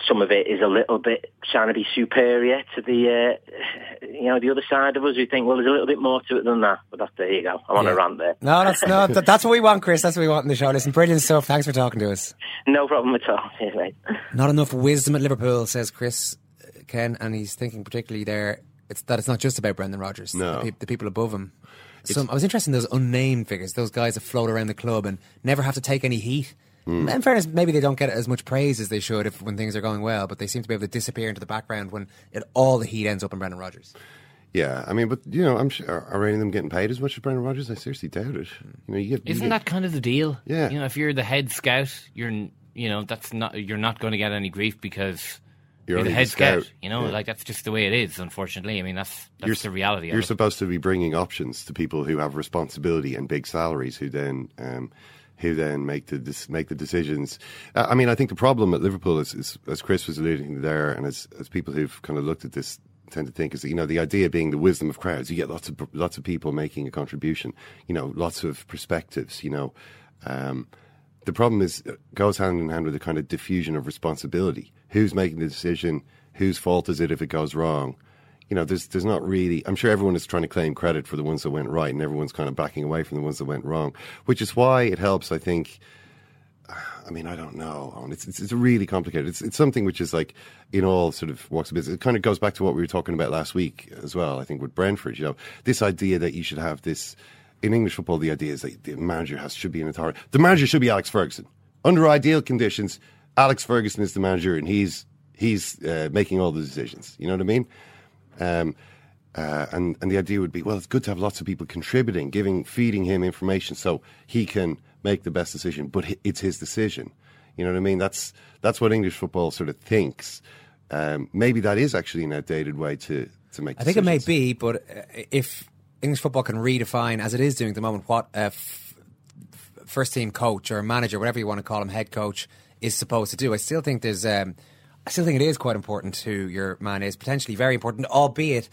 some of it is a little bit trying to be superior to the uh, you know the other side of us who think well there's a little bit more to it than that. But that's there you go. I'm on a rant there. No that's no that's what we want Chris. That's what we want in the show. Listen brilliant stuff. Thanks for talking to us. No problem at all. Cheers, mate. not enough wisdom at Liverpool says Chris uh, Ken and he's thinking particularly there it's that it's not just about Brendan Rodgers. No. the, the people above him. Some, I was interested in those unnamed figures those guys that float around the club and never have to take any heat Mm. In fairness, maybe they don't get as much praise as they should if when things are going well, but they seem to be able to disappear into the background when it, all the heat ends up on Brendan Rodgers. Yeah, I mean, but you know, I'm sure are any of them getting paid as much as Brendan Rodgers? I seriously doubt it. You know, you get, isn't you get, that kind of the deal? Yeah, you know, if you're the head scout, you're you know that's not you're not going to get any grief because you're, you're the head scout. scout. You know, yeah. like that's just the way it is. Unfortunately, I mean that's that's you're, the reality. You're supposed to be bringing options to people who have responsibility and big salaries, who then. Um, who then make the make the decisions. Uh, I mean, I think the problem at Liverpool is, is, as Chris was alluding there, and as as people who've kind of looked at this tend to think is you know the idea being the wisdom of crowds. You get lots of lots of people making a contribution. You know, lots of perspectives. You know. Um, the problem is uh, goes hand in hand with the kind of diffusion of responsibility. Who's making the decision? Whose fault is it if it goes wrong? You know, there's there's not really. I'm sure everyone is trying to claim credit for the ones that went right, and everyone's kind of backing away from the ones that went wrong, which is why it helps. I think. I mean, I don't know. It's, it's, it's really complicated. It's it's something which is like in all sort of walks of business. It kind of goes back to what we were talking about last week as well. I think with Brentford, you know, this idea that you should have this in English football. The idea is that the manager has should be an authority. The manager should be Alex Ferguson. Under ideal conditions, Alex Ferguson is the manager, and he's he's uh, making all the decisions. You know what I mean? Um, uh, and and the idea would be, well, it's good to have lots of people contributing, giving, feeding him information so he can make the best decision. But it's his decision. You know what I mean? That's that's what English football sort of thinks. Um, maybe that is actually an outdated way to to make. I think it may be, but uh, if English football can redefine, as it is doing at the moment, what uh, f- first team coach or manager, whatever you want to call him, head coach, is supposed to do. I still think there's. Um, I still think it is quite important who your man is, potentially very important, albeit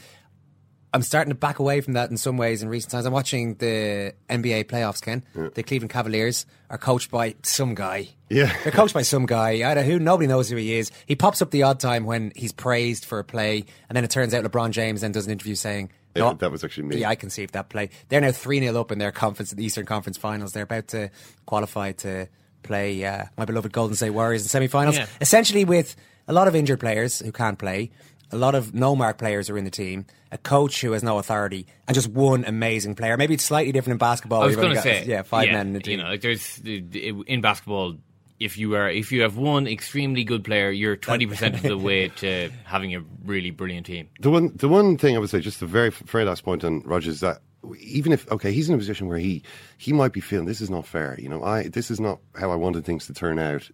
I'm starting to back away from that in some ways in recent times. I'm watching the NBA playoffs, Ken. Yeah. The Cleveland Cavaliers are coached by some guy. Yeah. They're coached by some guy. I don't know who, nobody knows who he is. He pops up the odd time when he's praised for a play, and then it turns out LeBron James then does an interview saying, Yeah, no, that was actually me. Yeah, I conceived that play. They're now 3 0 up in their conference, the Eastern Conference finals. They're about to qualify to play uh, my beloved Golden State Warriors in semi finals. Yeah. Essentially, with a lot of injured players who can't play, a lot of no mark players are in the team, a coach who has no authority, and just one amazing player. Maybe it's slightly different in basketball. I was going to say, yeah, five men in the You team. know, like there's in basketball, if you are if you have one extremely good player, you're twenty percent of the way to having a really brilliant team. The one, the one thing I would say, just the very, very last point on Rodgers, is that even if okay, he's in a position where he he might be feeling this is not fair. You know, I this is not how I wanted things to turn out.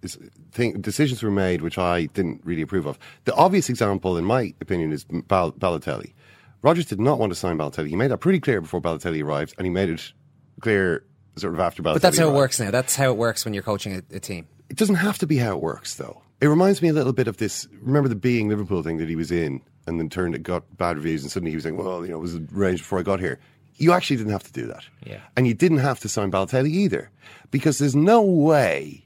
Decisions were made which I didn't really approve of. The obvious example, in my opinion, is Bal- Balotelli. Rodgers did not want to sign Balotelli. He made that pretty clear before Balotelli arrived, and he made it clear sort of after Balotelli. But that's how it works now. That's how it works when you're coaching a, a team. It doesn't have to be how it works, though. It reminds me a little bit of this. Remember the being Liverpool thing that he was in, and then turned it got bad reviews, and suddenly he was saying, "Well, you know, it was arranged before I got here." You actually didn't have to do that, Yeah. and you didn't have to sign Balotelli either, because there's no way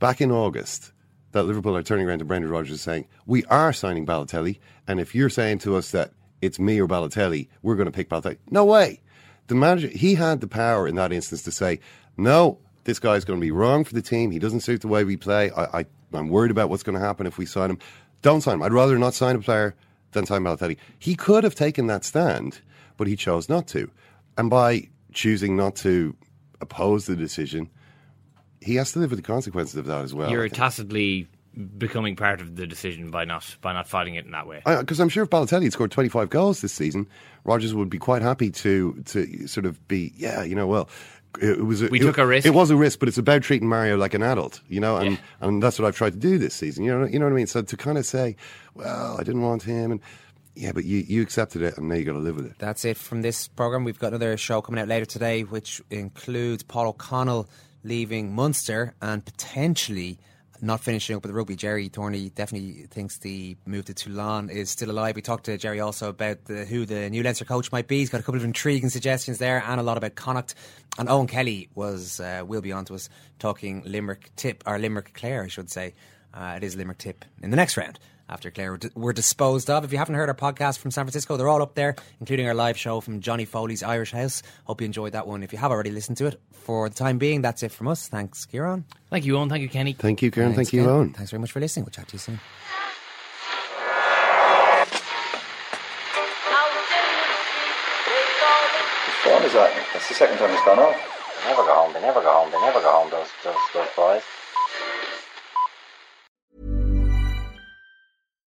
back in August that Liverpool are turning around to Brendan Rodgers saying, "We are signing Balotelli," and if you're saying to us that it's me or Balotelli, we're going to pick Balotelli. No way. The manager, he had the power in that instance to say, "No, this guy's going to be wrong for the team. He doesn't suit the way we play. I, I, I'm worried about what's going to happen if we sign him. Don't sign him. I'd rather not sign a player than sign Balotelli." He could have taken that stand, but he chose not to, and by choosing not to oppose the decision, he has to live with the consequences of that as well. You're tacitly becoming part of the decision by not by not fighting it in that way. Because I'm sure if Balotelli had scored 25 goals this season, Rodgers would be quite happy to to sort of be, yeah, you know, well, it, was a, We it, took a risk. It was a risk, but it's about treating Mario like an adult, you know, and and that's what I've tried to do this season. You know, you know what I mean. So to kind of say, well, I didn't want him, and yeah, but you you accepted it, and now you got to live with it. That's it from this programme. We've got another show coming out later today, which includes Paul O'Connell leaving Munster and potentially not finishing up with the rugby. Gerry Thornley definitely thinks the move to Toulon is still alive. We talked to Gerry also about the, who the new Leinster coach might be. He's got a couple of intriguing suggestions there and a lot about Connacht. And Eoin Kelly was uh, will be on to us talking Limerick Tipp, or Limerick Clare, I should say. Uh, it is Limerick Tipp in the next round after Clare were, were disposed of. If you haven't heard our podcast from San Francisco, they're all up there, including our live show from Johnny Foley's Irish House. Hope you enjoyed that one. If you have already listened to it, for the time being, that's it from us. Thanks, Ciaran. Thank you, Eoin. Thank you, Kenny. Thank you, Karen. Thanks, Thank you, Ken. Eoin. Thanks very much for listening. We'll chat to you soon. Which one is that? That's the second time it's gone off. They never go home. They never go home. They never go home. Those those those boys.